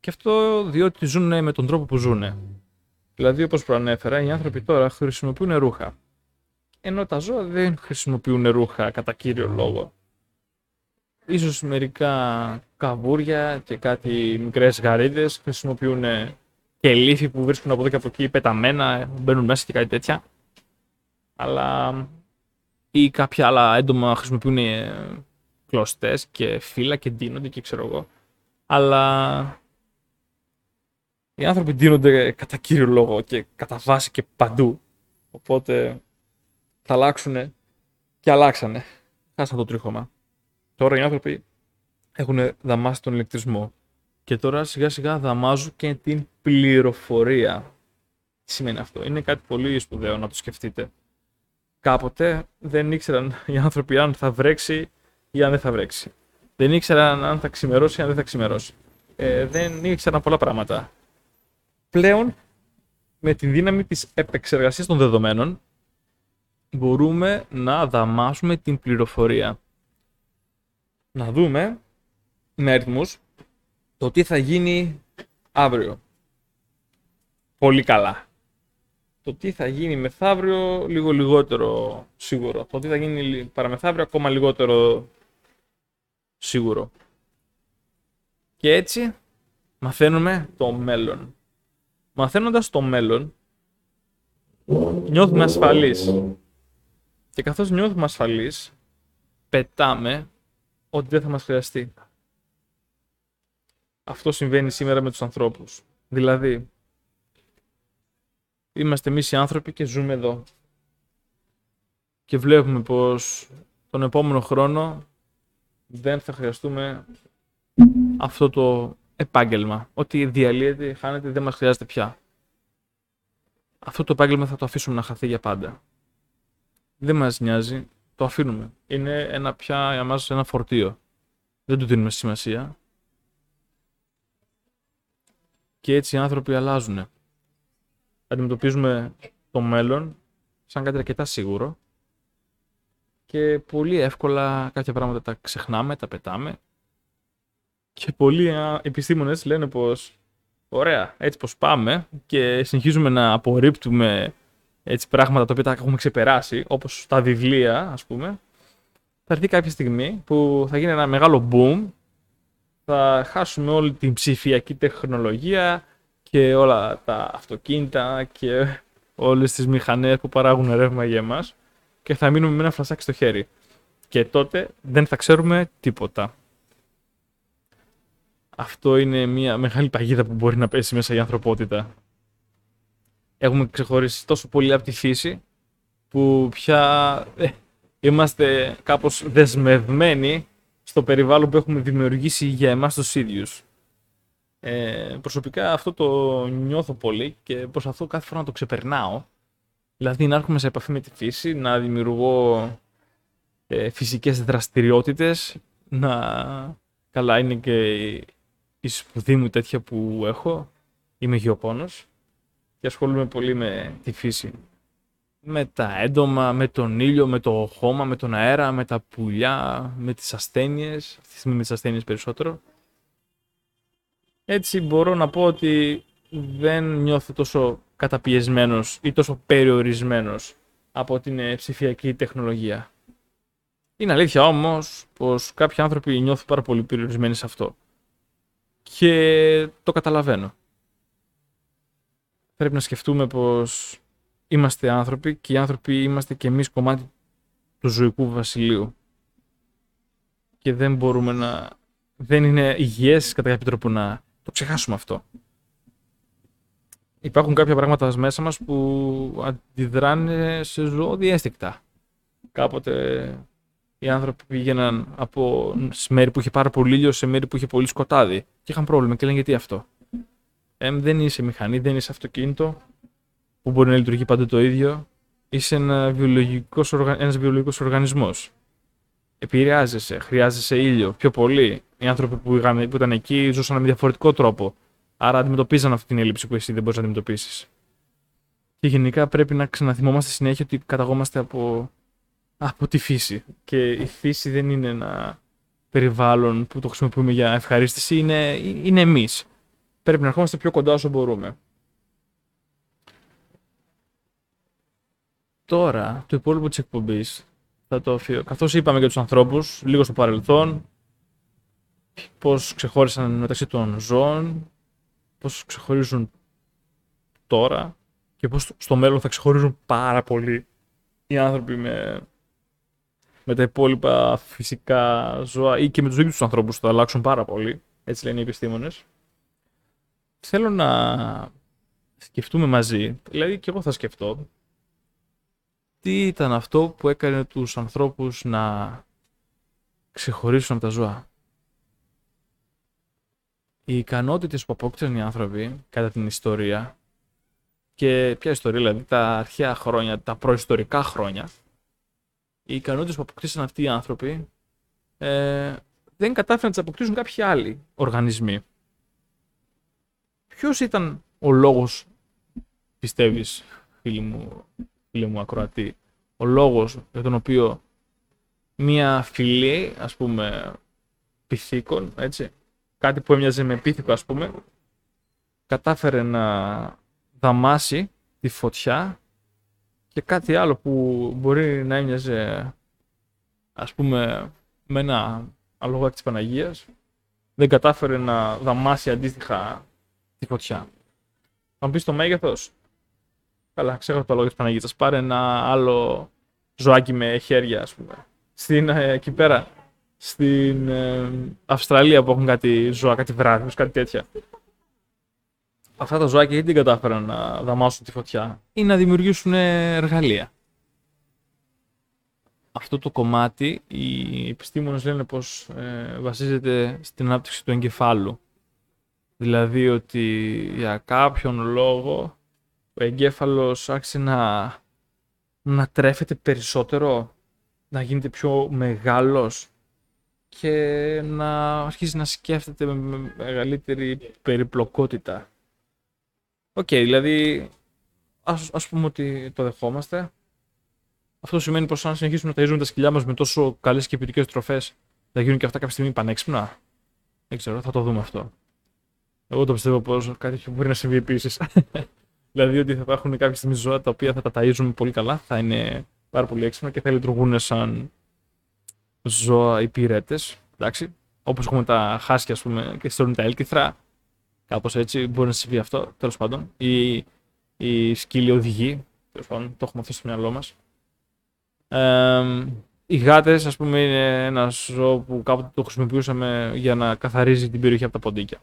Και αυτό διότι ζουν με τον τρόπο που ζουν. Δηλαδή, όπως προανέφερα, οι άνθρωποι τώρα χρησιμοποιούν ρούχα. Ενώ τα ζώα δεν χρησιμοποιούν ρούχα κατά κύριο λόγο. Ίσως μερικά καβούρια και κάτι μικρές γαρίδες χρησιμοποιούν και λύθη που βρίσκουν από εδώ και από εκεί πεταμένα, μπαίνουν μέσα και κάτι τέτοια. Αλλά ή κάποια άλλα έντομα χρησιμοποιούν ε, κλωστές και φύλλα και ντύνονται και ξέρω εγώ. Αλλά οι άνθρωποι ντύνονται κατά κύριο λόγο και κατά βάση και παντού. Οπότε θα αλλάξουν και αλλάξανε. χάσαν το τρίχωμα. Τώρα οι άνθρωποι έχουν δαμάσει τον ηλεκτρισμό. Και τώρα σιγά σιγά δαμάζουν και την πληροφορία. Τι σημαίνει αυτό; Είναι κάτι πολύ σπουδαίο να το σκεφτείτε. Κάποτε δεν ήξεραν οι άνθρωποι αν θα βρέξει ή αν δεν θα βρέξει. Δεν ήξεραν αν θα ξημερώσει ή αν δεν θα ξημερώσει. Ε, δεν ήξεραν πολλά πράγματα. Πλέον, με τη δύναμη της επεξεργασίας των δεδομένων, μπορούμε να δαμάσουμε την πληροφορία. Να δούμε με αριθμούς το τι θα γίνει αύριο. Πολύ καλά. Το τι θα γίνει μεθαύριο λίγο λιγότερο σίγουρο. Το τι θα γίνει παραμεθαύριο ακόμα λιγότερο σίγουρο. Και έτσι μαθαίνουμε το μέλλον. Μαθαίνοντας το μέλλον, νιώθουμε ασφαλείς. Και καθώς νιώθουμε ασφαλείς, πετάμε ότι δεν θα μας χρειαστεί. Αυτό συμβαίνει σήμερα με τους ανθρώπους. Δηλαδή, είμαστε εμείς οι άνθρωποι και ζούμε εδώ. Και βλέπουμε πως τον επόμενο χρόνο δεν θα χρειαστούμε αυτό το επάγγελμα. Ότι διαλύεται, χάνεται, δεν μας χρειάζεται πια. Αυτό το επάγγελμα θα το αφήσουμε να χαθεί για πάντα. Δεν μας νοιάζει, το αφήνουμε. Είναι ένα πια για μας ένα φορτίο. Δεν του δίνουμε σημασία. Και έτσι οι άνθρωποι αλλάζουν. Αντιμετωπίζουμε το μέλλον σαν κάτι αρκετά σίγουρο και πολύ εύκολα κάποια πράγματα τα ξεχνάμε, τα πετάμε και πολλοί επιστήμονες λένε πως ωραία, έτσι πως πάμε και συνεχίζουμε να απορρίπτουμε έτσι πράγματα τα οποία τα έχουμε ξεπεράσει, όπως τα βιβλία ας πούμε, θα έρθει κάποια στιγμή που θα γίνει ένα μεγάλο boom, θα χάσουμε όλη την ψηφιακή τεχνολογία και όλα τα αυτοκίνητα και όλες τις μηχανές που παράγουν ρεύμα για εμάς και θα μείνουμε με ένα φλασάκι στο χέρι. Και τότε δεν θα ξέρουμε τίποτα. Αυτό είναι μια μεγάλη παγίδα που μπορεί να πέσει μέσα η ανθρωπότητα. Έχουμε ξεχωρίσει τόσο πολύ από τη φύση που πια ε, είμαστε κάπως δεσμευμένοι στο περιβάλλον που έχουμε δημιουργήσει για εμάς τους ίδιους. Ε, προσωπικά αυτό το νιώθω πολύ και προσπαθώ κάθε φορά να το ξεπερνάω. Δηλαδή να έρχομαι σε επαφή με τη φύση, να δημιουργώ ε, φυσικές δραστηριότητες, να... Καλά είναι και η σπουδή μου τέτοια που έχω. Είμαι γεωπόνος και ασχολούμαι πολύ με τη φύση. Με τα έντομα, με τον ήλιο, με το χώμα, με τον αέρα, με τα πουλιά, με τις ασθένειες. Αυτή τη στιγμή με τις ασθένειες περισσότερο. Έτσι μπορώ να πω ότι δεν νιώθω τόσο καταπιεσμένος ή τόσο περιορισμένος από την ε, ψηφιακή τεχνολογία. Είναι αλήθεια όμως πως κάποιοι άνθρωποι νιώθουν πάρα πολύ περιορισμένοι σε αυτό. Και το καταλαβαίνω. Πρέπει να σκεφτούμε πως είμαστε άνθρωποι και οι άνθρωποι είμαστε και εμείς κομμάτι του ζωικού βασιλείου. Και δεν μπορούμε να... Δεν είναι υγιές κατά κάποιο τρόπο να το ξεχάσουμε αυτό. Υπάρχουν κάποια πράγματα μέσα μας που αντιδράνε σε ζώδια αίσθηκτα. Κάποτε οι άνθρωποι πήγαιναν από μέρη που είχε πάρα πολύ ήλιο σε μέρη που είχε πολύ σκοτάδι και είχαν πρόβλημα και λένε γιατί αυτό; Ε, δεν είσαι μηχανή, δεν είσαι αυτοκίνητο που μπορεί να λειτουργεί πάντα το ίδιο. Είσαι ένα βιολογικός, ένας βιολογικός οργανισμός. Επηρεάζεσαι, χρειάζεσαι ήλιο πιο πολύ. Οι άνθρωποι που, είχαν, που ήταν εκεί ζούσαν με διαφορετικό τρόπο. Άρα αντιμετωπίζαν αυτή την έλλειψη που εσύ δεν μπορείς να αντιμετωπίσεις. Και γενικά πρέπει να ξαναθυμόμαστε συνέχεια ότι καταγόμαστε από, από τη φύση. Και η φύση δεν είναι ένα περιβάλλον που το χρησιμοποιούμε για ευχαρίστηση, είναι, είναι εμείς. Πρέπει να ερχόμαστε πιο κοντά όσο μπορούμε. Τώρα, το υπόλοιπο της εκπομπής θα το αφήσω. Καθώς είπαμε για τους ανθρώπους, λίγο στο παρελθόν, πώς ξεχώρισαν μεταξύ των ζώων, πώς ξεχωρίζουν τώρα και πώς στο μέλλον θα ξεχωρίζουν πάρα πολύ οι άνθρωποι με, με τα υπόλοιπα φυσικά ζώα ή και με τους ίδιους τους ανθρώπους που θα αλλάξουν πάρα πολύ, έτσι λένε οι επιστήμονες. Θέλω να σκεφτούμε μαζί, δηλαδή και εγώ θα σκεφτώ, τι ήταν αυτό που έκανε τους ανθρώπους να ξεχωρίσουν από τα ζώα; Οι ικανότητες που απόκτησαν οι άνθρωποι κατά την ιστορία και ποια ιστορία, δηλαδή τα αρχαία χρόνια, τα προϊστορικά χρόνια, οι ικανότητες που αποκτήσαν αυτοί οι άνθρωποι ε, δεν κατάφεραν να τις αποκτήσουν κάποιοι άλλοι οργανισμοί. Ποιος ήταν ο λόγος, πιστεύεις, φίλοι μου, φίλοι μου ακροατή, ο λόγος για τον οποίο μία φυλή, ας πούμε, πυθίκων, έτσι, κάτι που έμοιαζε με πίθηκο, ας πούμε, κατάφερε να δαμάσει τη φωτιά και κάτι άλλο που μπορεί να έμοιαζε, ας πούμε, με ένα αλογάκι της Παναγίας, δεν κατάφερε να δαμάσει αντίστοιχα τη φωτιά. Θα μου πεις το μέγεθος. Καλά, ξέρω το λόγο της Παναγίας. Πάρε ένα άλλο ζωάκι με χέρια, ας πούμε στην, ε, εκεί πέρα στην ε, Αυστραλία που έχουν κάτι ζώα, κάτι βράδυ, κάτι τέτοια. Αυτά τα ζωάκια γιατί δεν κατάφεραν να δαμάσουν τη φωτιά; Ή να δημιουργήσουν εργαλεία. Αυτό το κομμάτι οι επιστήμονες λένε πως ε, βασίζεται στην ανάπτυξη του εγκεφάλου. Δηλαδή ότι για κάποιον λόγο ο εγκέφαλος άρχισε να, να τρέφεται περισσότερο να γίνεται πιο μεγάλος και να αρχίσει να σκέφτεται με μεγαλύτερη περιπλοκότητα. OK, okay, δηλαδή ας, ας πούμε ότι το δεχόμαστε. Αυτό σημαίνει πως αν συνεχίσουμε να ταΐζουμε τα σκυλιά μας με τόσο καλές και ποιοτικές τροφές θα γίνουν και αυτά κάποια στιγμή πανέξυπνα. Δεν ξέρω, θα το δούμε αυτό. Εγώ το πιστεύω πως κάτι μπορεί να συμβεί επίσης. <laughs> δηλαδή ότι θα υπάρχουν κάποια στιγμή ζώα τα οποία θα τα ταΐζουμε πολύ καλά, θα είναι πάρα πολύ έξυπνα και θα λειτουργούν σαν ζώα υπηρέτε. Εντάξει. Όπως έχουμε τα χάσκια, ας πούμε, και στέλνουν τα έλκυθρα. Κάπως έτσι μπορεί να συμβεί αυτό, τέλος πάντων. Ή η σκύλοι οδηγοί. Τέλος πάντων, το έχουμε αυτό στο μυαλό μας. Ε, οι γάτες, ας πούμε, είναι ένα ζώο που κάποτε το χρησιμοποιούσαμε για να καθαρίζει την περιοχή από τα ποντίκια.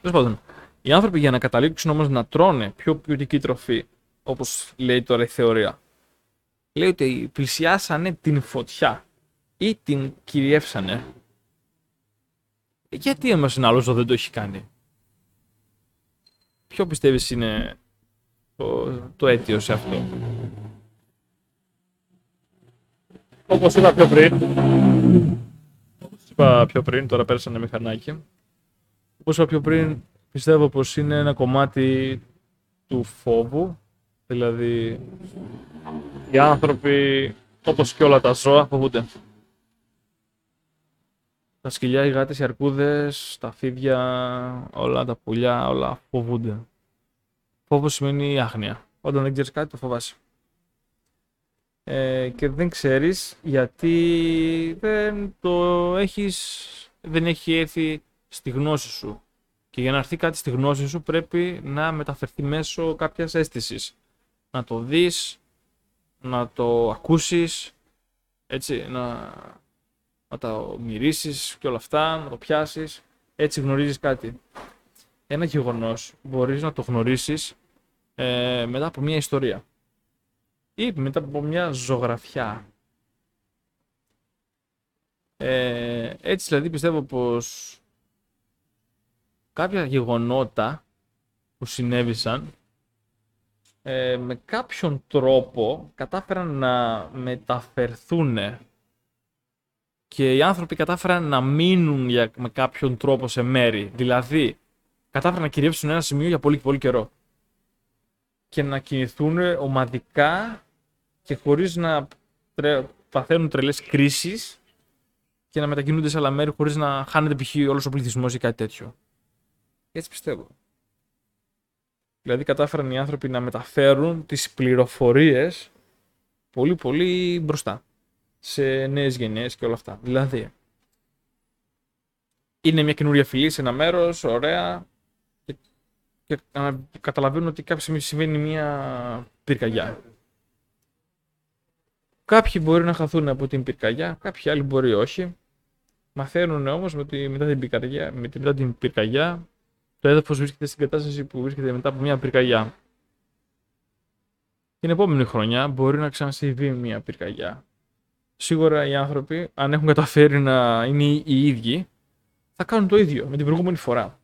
Τέλος πάντων, οι άνθρωποι για να καταλήξουν όμως να τρώνε πιο ποιοτική τροφή, όπως λέει τώρα η θεωρία, λέει ότι πλησιάσανε την φωτιά ή την κυριεύσανε. Γιατί όμως ένα άλλος δεν το έχει κάνει; Ποιο πιστεύεις είναι το, το αίτιο σε αυτό; Όπως είπα πιο πριν, όπως είπα πιο πριν, τώρα πέρασανε μηχανάκι. Όπως είπα πιο πριν, πιστεύω πως είναι ένα κομμάτι του φόβου, δηλαδή οι άνθρωποι, όπως και όλα τα ζώα, φοβούνται. Τα σκυλιά, οι γάτες, οι αρκούδες, τα φίδια, όλα τα πουλιά, όλα φοβούνται. Φόβος σημαίνει άγνοια. Όταν δεν ξέρεις κάτι, το φοβάσαι. Ε, και δεν ξέρεις γιατί δεν το έχεις, δεν έχει έρθει στη γνώση σου. Και για να έρθει κάτι στη γνώση σου πρέπει να μεταφερθεί μέσω κάποιας αίσθησης. Να το δεις, να το ακούσεις, έτσι, να, να τα μυρίσεις και όλα αυτά, να το πιάσεις, έτσι γνωρίζεις κάτι. Ένα γεγονός μπορείς να το γνωρίσεις ε, μετά από μια ιστορία ή μετά από μια ζωγραφιά. Ε, έτσι δηλαδή πιστεύω πως κάποια γεγονότα που συνέβησαν ε, με κάποιον τρόπο κατάφεραν να μεταφερθούν και οι άνθρωποι κατάφεραν να μείνουν για, με κάποιον τρόπο σε μέρη. Δηλαδή, κατάφεραν να κυριεύσουν ένα σημείο για πολύ και πολύ καιρό. Και να κινηθούν ομαδικά και χωρίς να τρε... παθαίνουν τρελές κρίσεις και να μετακινούνται σε άλλα μέρη χωρίς να χάνεται π.χ. όλος ο πληθυσμός ή κάτι τέτοιο. Έτσι πιστεύω. Δηλαδή κατάφεραν οι άνθρωποι να μεταφέρουν τις πληροφορίες πολύ πολύ μπροστά σε νέες γενιές και όλα αυτά. Δηλαδή, είναι μια καινούρια φυλή σε ένα μέρος, ωραία, και, και καταλαβαίνουν ότι κάποια στιγμή συμβαίνει μια πυρκαγιά. Κάποιοι μπορεί να χαθούν από την πυρκαγιά, κάποιοι άλλοι μπορεί όχι. Μαθαίνουν όμως ότι μετά την πυρκαγιά, μετά την πυρκαγιά το έδαφος βρίσκεται στην κατάσταση που βρίσκεται μετά από μια πυρκαγιά. Την επόμενη χρονιά μπορεί να ξανασυμβεί μια πυρκαγιά. σίγουρα οι άνθρωποι, αν έχουν καταφέρει να είναι οι ίδιοι, θα κάνουν το ίδιο με την προηγούμενη φορά.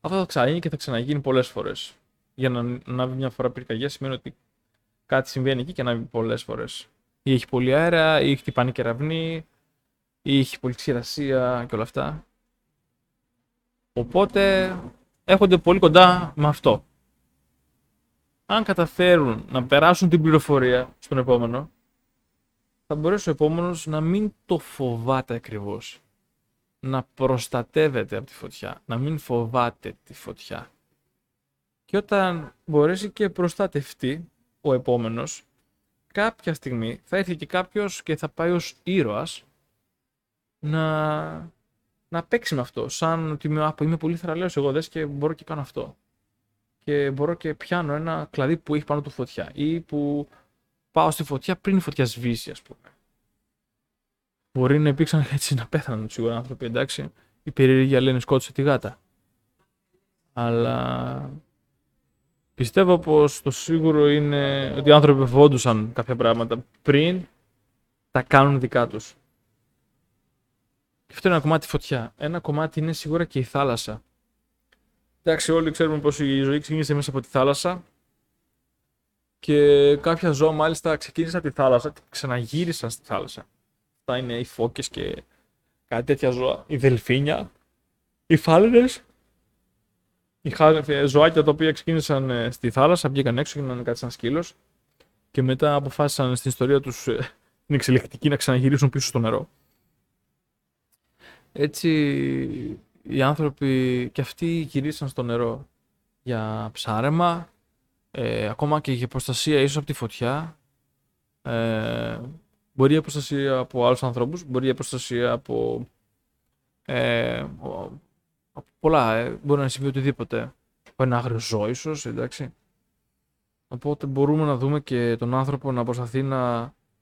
Αυτό θα ξαναγίνει και θα ξαναγίνει πολλές φορές. Για να ανάβει μια φορά πυρκαγιά σημαίνει ότι κάτι συμβαίνει εκεί και ανάβει πολλές φορές. Ή έχει πολύ αέρα, ή χτυπάνε κεραυνοί, ή έχει πολύ ξηρασία και όλα αυτά. Οπότε έρχονται πολύ κοντά με αυτό. Αν καταφέρουν να περάσουν την πληροφορία στον επόμενο, θα μπορέσει ο επόμενος να μην το φοβάται ακριβώς. Να προστατεύεται από τη φωτιά, να μην φοβάται τη φωτιά. Και όταν μπορέσει και προστατευτεί ο επόμενος, κάποια στιγμή θα έρθει και κάποιος και θα πάει ως ήρωας να, να παίξει με αυτό. Σαν ότι είμαι, είμαι πολύ θεραλέος εγώ δες και μπορώ και κάνω αυτό. Και μπορώ και πιάνω ένα κλαδί που έχει πάνω του φωτιά ή που πάω στη φωτιά πριν η φωτιά σβήσει, ας πούμε. Μπορεί να υπήρξαν έτσι να πέθαναν σίγουρα άνθρωποι, εντάξει. Η περίεργη λένε σκότωσε τη γάτα. Αλλά πιστεύω πως το σίγουρο είναι ότι οι άνθρωποι φοβόντουσαν κάποια πράγματα πριν τα κάνουν δικά τους. Και αυτό είναι ένα κομμάτι φωτιά. Ένα κομμάτι είναι σίγουρα και η θάλασσα. Εντάξει, όλοι ξέρουμε πως η ζωή ξεκίνησε μέσα από τη θάλασσα και κάποια ζώα μάλιστα ξεκίνησαν από τη θάλασσα και ξαναγύρισαν στη θάλασσα. Αυτά είναι οι φώκες και κάτι τέτοια ζώα. Οι δελφίνια, οι φάλαινες, οι ζωάκια τα οποία ξεκίνησαν ε, στη θάλασσα, βγήκαν έξω και να κάτι σαν σκύλος και μετά αποφάσισαν στην ιστορία τους ε, την εξελικτική να ξαναγυρίσουν πίσω στο νερό. Έτσι οι άνθρωποι και αυτοί γυρίσαν στο νερό για ψάρεμα, ε, ακόμα και για προστασία ίσως από τη φωτιά. Ε, μπορεί για προστασία από άλλους ανθρώπους, μπορεί για προστασία από, ε, από πολλά, ε, μπορεί να συμβεί οτιδήποτε. Από ένα άγριο ζώο ίσως, εντάξει. Οπότε μπορούμε να δούμε και τον άνθρωπο να προσπαθεί να,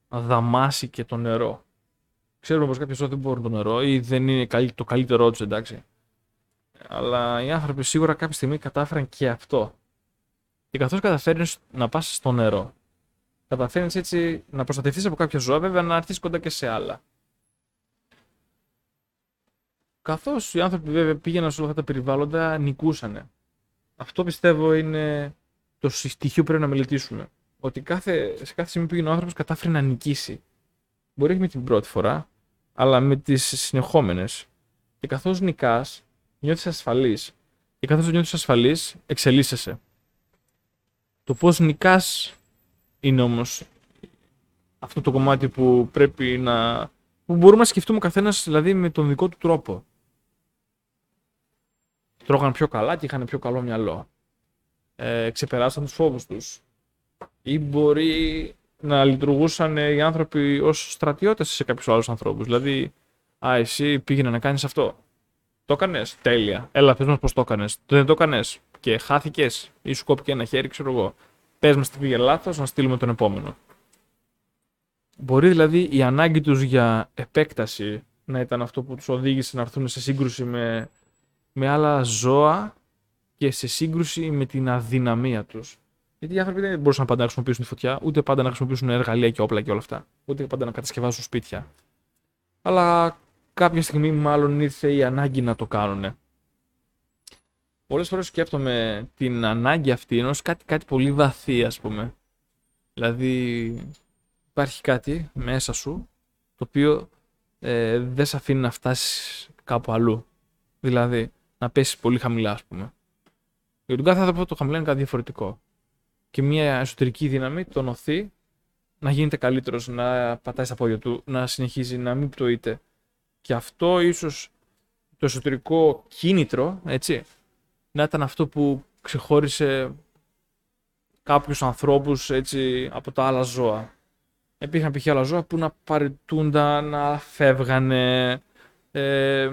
να δαμάσει και το νερό. Ξέρουμε πως κάποιοι ζώα δεν μπορούν το νερό ή δεν είναι το καλύτερό τους, εντάξει. Αλλά οι άνθρωποι σίγουρα κάποια στιγμή κατάφεραν και αυτό. Και καθώς καταφέρνεις να πας στο νερό, καταφέρνεις έτσι να προστατευτείς από κάποια ζώα, βέβαια να έρθεις κοντά και σε άλλα. Καθώς οι άνθρωποι βέβαια πήγαιναν σε όλα αυτά τα περιβάλλοντα, νικούσαν. Αυτό πιστεύω είναι το στοιχείο που πρέπει να μελετήσουμε. Ότι κάθε, σε κάθε σημείο που πήγαινε ο άνθρωπος κατάφερε να νικήσει. Μπορεί όχι με την πρώτη φορά, αλλά με τις συνεχόμενες. Και καθώς νικάς, νιώθεις ασφαλής. Και καθώς νιώθεις ασφαλής, εξελίσσεσαι. Το πώς νικάς είναι όμως αυτό το κομμάτι που πρέπει να... που μπορούμε να σκεφτούμε ο καθένας δηλαδή με τον δικό του τρόπο. Τρώγαν πιο καλά και είχαν πιο καλό μυαλό. Ε, ξεπεράσαν τους φόβους τους. Ή μπορεί να λειτουργούσαν οι άνθρωποι ως στρατιώτες σε κάποιους άλλους ανθρώπους. Δηλαδή, α, εσύ πήγαινε να κάνεις αυτό. Το έκανες, τέλεια. Έλα, πες μας πώς το έκανες. Δεν το έκανες και χάθηκες ή σου κόπηκε ένα χέρι, ξέρω εγώ. Πες μας τι πήγε λάθος, να στείλουμε τον επόμενο. Μπορεί δηλαδή η ανάγκη τους για επέκταση να ήταν αυτό που τους οδήγησε να έρθουν σε σύγκρουση με, με άλλα ζώα και σε σύγκρουση με την αδυναμία τους. Γιατί οι άνθρωποι δεν μπορούσαν πάντα να χρησιμοποιήσουν τη φωτιά, ούτε πάντα να χρησιμοποιήσουν εργαλεία και όπλα και όλα αυτά. Ούτε πάντα να κατασκευάσουν σπίτια. Αλλά κάποια στιγμή μάλλον ήρθε η ανάγκη να το κάνουν πολλές φορές σκέφτομαι την ανάγκη αυτή ενός κάτι, κάτι πολύ βαθύ ας πούμε. Δηλαδή υπάρχει κάτι μέσα σου το οποίο ε, δεν σε αφήνει να φτάσεις κάπου αλλού. Δηλαδή να πέσεις πολύ χαμηλά ας πούμε. Για τον κάθε άνθρωπο το χαμηλά είναι κάτι διαφορετικό. Και μια εσωτερική δύναμη τον οθεί να γίνεται καλύτερος, να πατάει στα πόδια του, να συνεχίζει να μην πτωείται. Και αυτό ίσως το εσωτερικό κίνητρο, έτσι, να ήταν αυτό που ξεχώρισε κάποιους ανθρώπους έτσι, από τα άλλα ζώα. Υπήρχαν π.χ. άλλα ζώα που να παρετούνταν, να φεύγανε. Ε,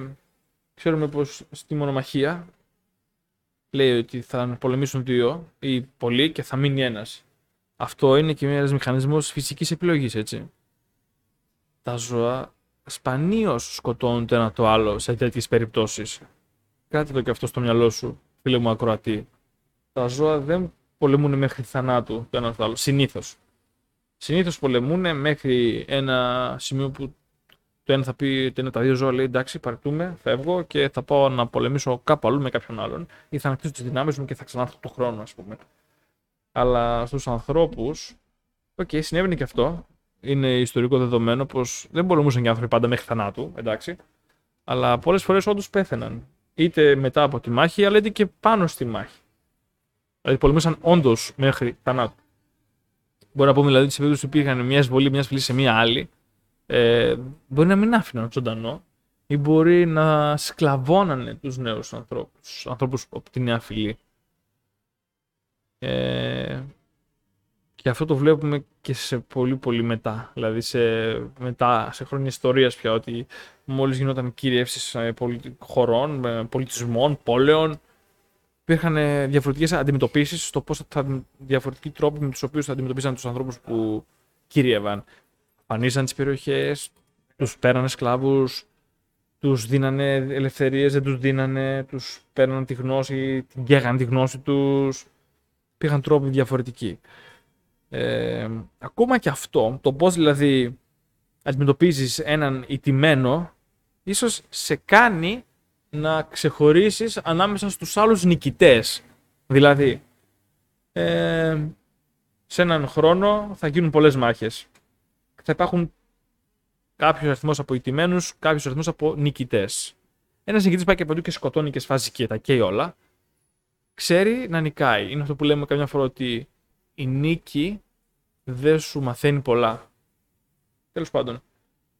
ξέρουμε πως στη μονομαχία λέει ότι θα πολεμήσουν δύο ή πολλοί και θα μείνει ένας. Αυτό είναι και ένας μηχανισμός φυσικής επιλογής, έτσι. Τα ζώα σπανίως σκοτώνουν το ένα το άλλο σε τέτοιες περιπτώσεις. Κράτε το και αυτό στο μυαλό σου φίλε μου ακροατή, τα ζώα δεν πολεμούν μέχρι θανάτου το ένα το άλλο. Συνήθως. Συνήθως πολεμούν μέχρι ένα σημείο που το ένα θα πει ότι είναι τα δύο ζώα, λέει εντάξει, παρετούμε, φεύγω και θα πάω να πολεμήσω κάπου αλλού με κάποιον άλλον ή θα ανακτήσω τις δυνάμεις μου και θα ξανάρθω το χρόνο, ας πούμε. Αλλά στους ανθρώπους, OK, okay, συνέβαινε και αυτό. Είναι ιστορικό δεδομένο πως δεν πολεμούσαν οι άνθρωποι πάντα μέχρι θανάτου, εντάξει. Αλλά πολλές φορές όντως πέθαιναν. Είτε μετά από τη μάχη, αλλά είτε και πάνω στη μάχη. Δηλαδή πολεμούσαν όντως μέχρι θανάτου. Μπορεί να πούμε δηλαδή σε περίπτωση που υπήρχαν μια εισβολή μια φυλή σε μια άλλη, ε, μπορεί να μην άφηναν ζωντανό ή μπορεί να σκλαβώνανε τους νέους ανθρώπους, ανθρώπους από τη νέα φυλή. Ε, και αυτό το βλέπουμε και σε πολύ πολύ μετά, δηλαδή σε, μετά, σε χρόνια ιστορίας πια, ότι μόλις γινόταν κυριεύσεις χωρών, πολιτισμών, πόλεων, υπήρχαν διαφορετικές αντιμετωπίσεις στο πώς θα, διαφορετικοί τρόποι με τους οποίους θα αντιμετωπίζαν τους ανθρώπους που κυριεύαν πανίζαν τις περιοχές, τους πέρανε σκλάβους, τους δίνανε ελευθερίες, δεν τους δίνανε, τους παίρναν τη γνώση, την καίγαν τη γνώση τους. Πήγαν τρόποι διαφορετικοί. Ε, ακόμα και αυτό, το πώς δηλαδή αντιμετωπίζεις έναν ιτημένο, ίσως σε κάνει να ξεχωρίσεις ανάμεσα στους άλλους νικητές. Δηλαδή, ε, σε έναν χρόνο θα γίνουν πολλές μάχες θα υπάρχουν κάποιος αριθμός από ηττημένου, κάποιος αριθμός από νικητές. Ένας νικητής πάει και παντού και σκοτώνει και σφάζει και τα καίει όλα. Ξέρει να νικάει. Είναι αυτό που λέμε καμιά φορά ότι η νίκη δεν σου μαθαίνει πολλά. Τέλος πάντων.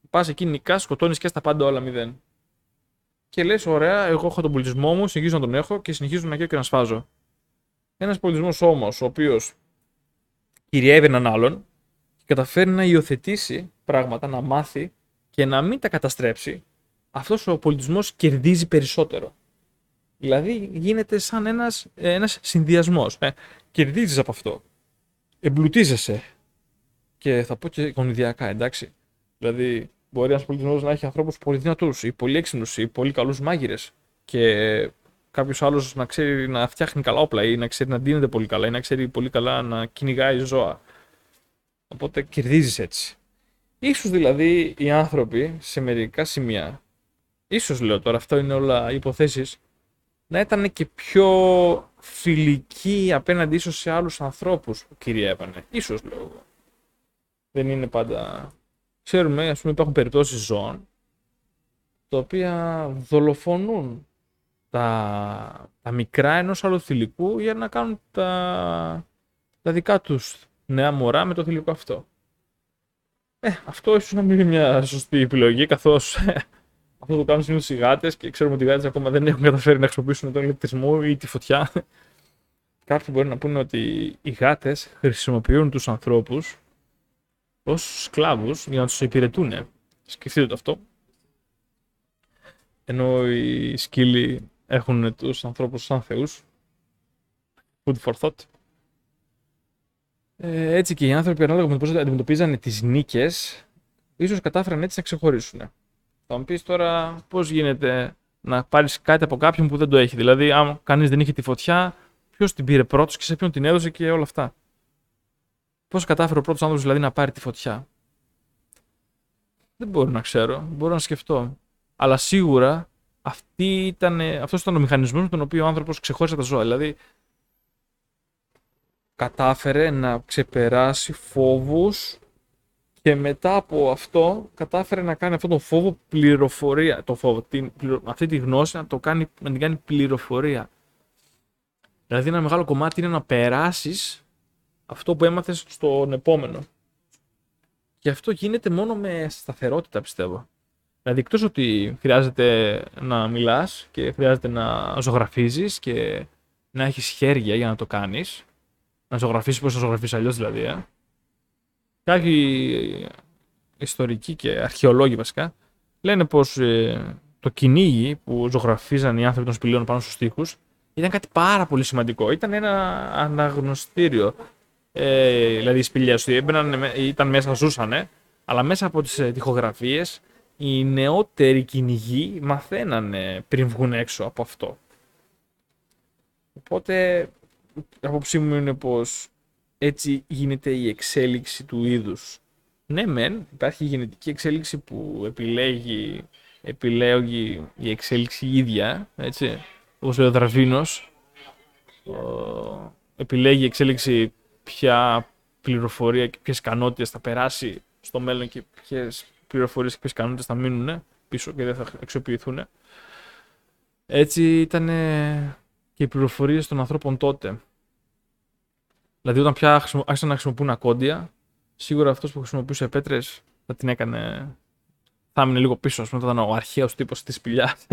Πας εκεί, νικάς, σκοτώνεις και στα πάντα όλα μηδέν. Και λες, ωραία, εγώ έχω τον πολιτισμό μου, συνεχίζω να τον έχω και συνεχίζω να καίω και να σφάζω. Ένας πολιτισμός όμως, ο οποίος κυριεύει έναν άλλον, καταφέρει να υιοθετήσει πράγματα, να μάθει και να μην τα καταστρέψει, αυτός ο πολιτισμός κερδίζει περισσότερο. Δηλαδή γίνεται σαν ένας, ένας συνδυασμός. Ε, κερδίζεις από αυτό. Εμπλουτίζεσαι. Και θα πω και γονιδιακά, εντάξει. Δηλαδή, μπορεί ένας πολιτισμός να έχει ανθρώπους πολύ δυνατούς ή πολύ έξυπνους ή πολύ καλούς μάγειρες. Και κάποιος άλλος να ξέρει να φτιάχνει καλά όπλα ή να ξέρει να δίνεται πολύ καλά ή να ξέρει πολύ καλά να κυνηγάει ζώα. Οπότε κερδίζεις έτσι. Ίσως δηλαδή οι άνθρωποι σε μερικά σημεία, ίσως λέω τώρα, αυτό είναι όλα υποθέσεις, να ήταν και πιο φιλικοί απέναντι ίσως σε άλλους ανθρώπους που κυριεύανε. Ίσως λέω εγώ. Δεν είναι πάντα... Ξέρουμε, ας πούμε, υπάρχουν περιπτώσεις ζώων, τα οποία δολοφονούν τα, τα μικρά ενός άλλου θηλυκού για να κάνουν τα, τα δικά τους νέα μωρά με το θηλυκό αυτό. Ε, αυτό ίσως να μην είναι μια σωστή επιλογή, καθώς ε, αυτό το κάνουν συνήθως οι γάτες και ξέρουμε ότι οι γάτες ακόμα δεν έχουν καταφέρει να χρησιμοποιήσουν τον ηλεκτρισμό ή τη φωτιά. Κάποιοι μπορεί να πούνε ότι οι γάτες χρησιμοποιούν τους ανθρώπους ως σκλάβους για να τους υπηρετούν. Σκεφτείτε το αυτό. Ενώ οι σκύλοι έχουν τους ανθρώπους σαν θεούς. Food for thought. Ε, έτσι και οι άνθρωποι, ανάλογα με το πώς αντιμετωπίζανε τις νίκες, ίσως κατάφεραν έτσι να ξεχωρίσουν. Θα μου πεις τώρα πώς γίνεται να πάρεις κάτι από κάποιον που δεν το έχει. Δηλαδή, αν κανείς δεν είχε τη φωτιά, ποιος την πήρε πρώτος και σε ποιον την έδωσε και όλα αυτά. Πώς κατάφερε ο πρώτος άνθρωπος δηλαδή να πάρει τη φωτιά; Δεν μπορώ να ξέρω, μπορώ να σκεφτώ. Αλλά σίγουρα αυτή ήταν, αυτός ήταν ο μηχανισμός με τον οποίο ο άνθρωπος ξεχώρισε τα ζώα. Δηλαδή, κατάφερε να ξεπεράσει φόβους και μετά από αυτό κατάφερε να κάνει αυτόν τον φόβο πληροφορία. Το φόβο, την, αυτή τη γνώση να, το κάνει, να την κάνει πληροφορία. Δηλαδή ένα μεγάλο κομμάτι είναι να περάσεις αυτό που έμαθες στον επόμενο. Και αυτό γίνεται μόνο με σταθερότητα πιστεύω. Δηλαδή εκτός ότι χρειάζεται να μιλάς και χρειάζεται να ζωγραφίζεις και να έχεις χέρια για να το κάνεις, να ζωγραφίσει πώς θα ζωγραφίσει αλλιώς δηλαδή. Ε. Κάποιοι ιστορικοί και αρχαιολόγοι βασικά λένε πως ε, το κυνήγι που ζωγραφίζαν οι άνθρωποι των σπηλαίων πάνω στους τοίχου ήταν κάτι πάρα πολύ σημαντικό. Ήταν ένα αναγνωστήριο. Ε, δηλαδή οι σπηλιές ήταν μέσα, ζούσαν, αλλά μέσα από τις ε, τοιχογραφίε οι νεότεροι κυνηγοί μαθαίνανε πριν βγουν έξω από αυτό. Οπότε η άποψή μου είναι πως έτσι γίνεται η εξέλιξη του είδους. Ναι, μεν, υπάρχει η γενετική εξέλιξη που επιλέγει, επιλέγει η εξέλιξη ίδια, έτσι, όπως λέει ο Δραβίνος, επιλέγει η εξέλιξη ποια πληροφορία και ποιες ικανότητες θα περάσει στο μέλλον και ποιες πληροφορίες και ποιες ικανότητες θα μείνουν πίσω και δεν θα αξιοποιηθούν. Έτσι ήταν και οι πληροφορίες των ανθρώπων τότε. Δηλαδή, όταν πια άρχισαν να χρησιμοποιούν ακόντια, σίγουρα αυτός που χρησιμοποιούσε πέτρες θα την έκανε. Θα έμεινε λίγο πίσω, ας πούμε, ήταν ο αρχαίος τύπος της σπηλιάς.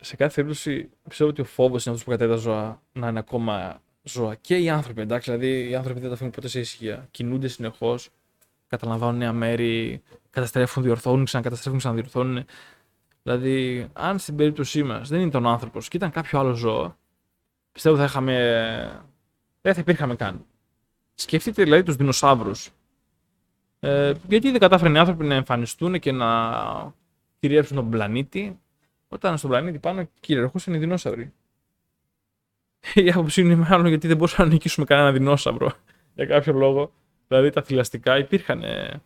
σε κάθε περίπτωση πιστεύω ότι ο φόβος είναι αυτός που κατέδρα ζώα να είναι ακόμα ζώα. Και οι άνθρωποι, εντάξει, δηλαδή οι άνθρωποι δεν τα αφήνουν ποτέ σε ησυχία. Κινούνται συνεχώς, καταλαμβάνουν νέα μέρη, καταστρέφουν, διορθώνουν, ξανακαταστρέφουν, ξαναδιορθώνουν. Δηλαδή, αν στην περίπτωσή μας δεν ήταν ο άνθρωπος και ήταν κάποιο άλλο ζώο, πιστεύω θα είχαμε. Δεν θα υπήρχαμε καν. Σκεφτείτε δηλαδή τους δεινοσαύρους. Ε, γιατί δεν κατάφεραν οι άνθρωποι να εμφανιστούν και να κυριεύσουν τον πλανήτη, όταν στον πλανήτη πάνω κυριαρχούσαν οι δεινόσαυροι. <laughs> Η άποψή είναι μάλλον γιατί δεν μπορούσαμε να νικήσουμε κανένα δεινόσαυρο <laughs> για κάποιο λόγο. Δηλαδή τα θηλαστικά υπήρχαν ε,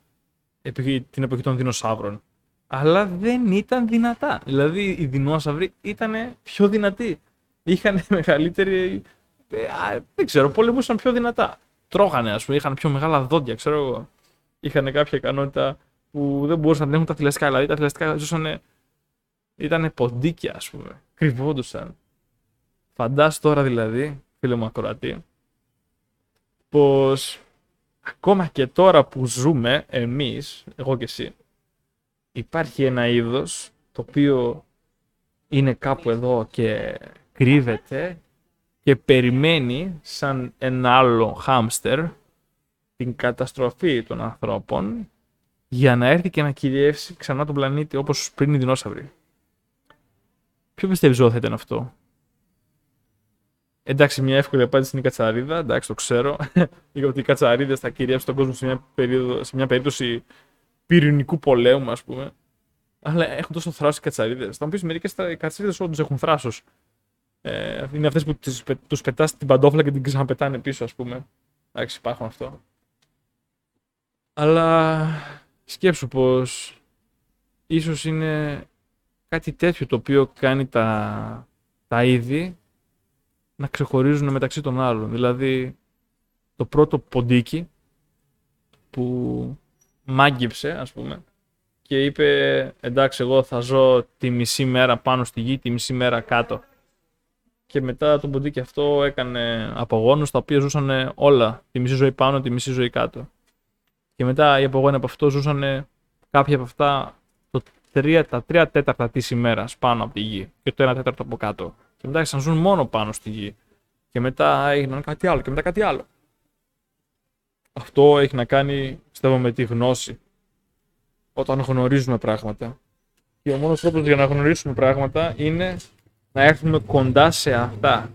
επί την εποχή των δεινοσαύρων. Αλλά δεν ήταν δυνατά. Δηλαδή οι δεινόσαυροι ήταν πιο δυνατοί είχαν μεγαλύτερη. Ε, δεν ξέρω, πολεμούσαν πιο δυνατά. Τρώγανε, ας πούμε, είχαν πιο μεγάλα δόντια, ξέρω εγώ. Είχαν κάποια ικανότητα που δεν μπορούσαν να έχουν τα θηλαστικά. Δηλαδή τα θηλαστικά ζούσαν. ήταν ποντίκια, ας πούμε. Κρυβόντουσαν. Φαντάσου τώρα δηλαδή, φίλε μου ακροατή, πως ακόμα και τώρα που ζούμε εμείς, εγώ και εσύ, υπάρχει ένα είδος το οποίο είναι κάπου εδώ και κρύβεται και περιμένει σαν ένα άλλο χάμστερ την καταστροφή των ανθρώπων για να έρθει και να κυριεύσει ξανά τον πλανήτη όπως πριν οι δεινόσαυροι. Ποιο πιστεύεις ζώο θα ήταν αυτό; Εντάξει, μια εύκολη απάντηση είναι η κατσαρίδα. Εντάξει, το ξέρω. <laughs> Γιατί οι κατσαρίδες θα κυριεύσουν τον κόσμο σε μια, περίοδο, σε μια περίπτωση πυρηνικού πολέμου, ας πούμε. Αλλά έχουν τόσο θράσος οι κατσαρίδες. Θα μου πεις μερικές κατσαρίδες όντως έχουν θράσος. Ε, είναι αυτές που τους πετάς την παντόφλα και την ξαναπετάνε πίσω, ας πούμε. Εντάξει, υπάρχουν αυτό. Αλλά σκέψου πως ίσως είναι κάτι τέτοιο το οποίο κάνει τα, τα είδη να ξεχωρίζουν μεταξύ των άλλων. Δηλαδή, το πρώτο ποντίκι που μάγκεψε, ας πούμε, και είπε εντάξει εγώ θα ζω τη μισή μέρα πάνω στη γη, τη μισή μέρα κάτω και μετά το ποντίκι αυτό έκανε απογόνους τα οποία ζούσαν όλα. Τη μισή ζωή πάνω, τη μισή ζωή κάτω. Και μετά οι απογόνοι από αυτό ζούσαν κάποια από αυτά το 3, τα τρία τέταρτα της ημέρας πάνω από τη γη και το ένα τέταρτο από κάτω. Και μετά άρχισαν να ζουν μόνο πάνω στη γη. Και μετά έγιναν κάτι άλλο και μετά κάτι άλλο. Αυτό έχει να κάνει, πιστεύω, με τη γνώση. Όταν γνωρίζουμε πράγματα. Και ο μόνος τρόπος για να γνωρίσουμε πράγματα είναι να έρθουμε κοντά σε αυτά.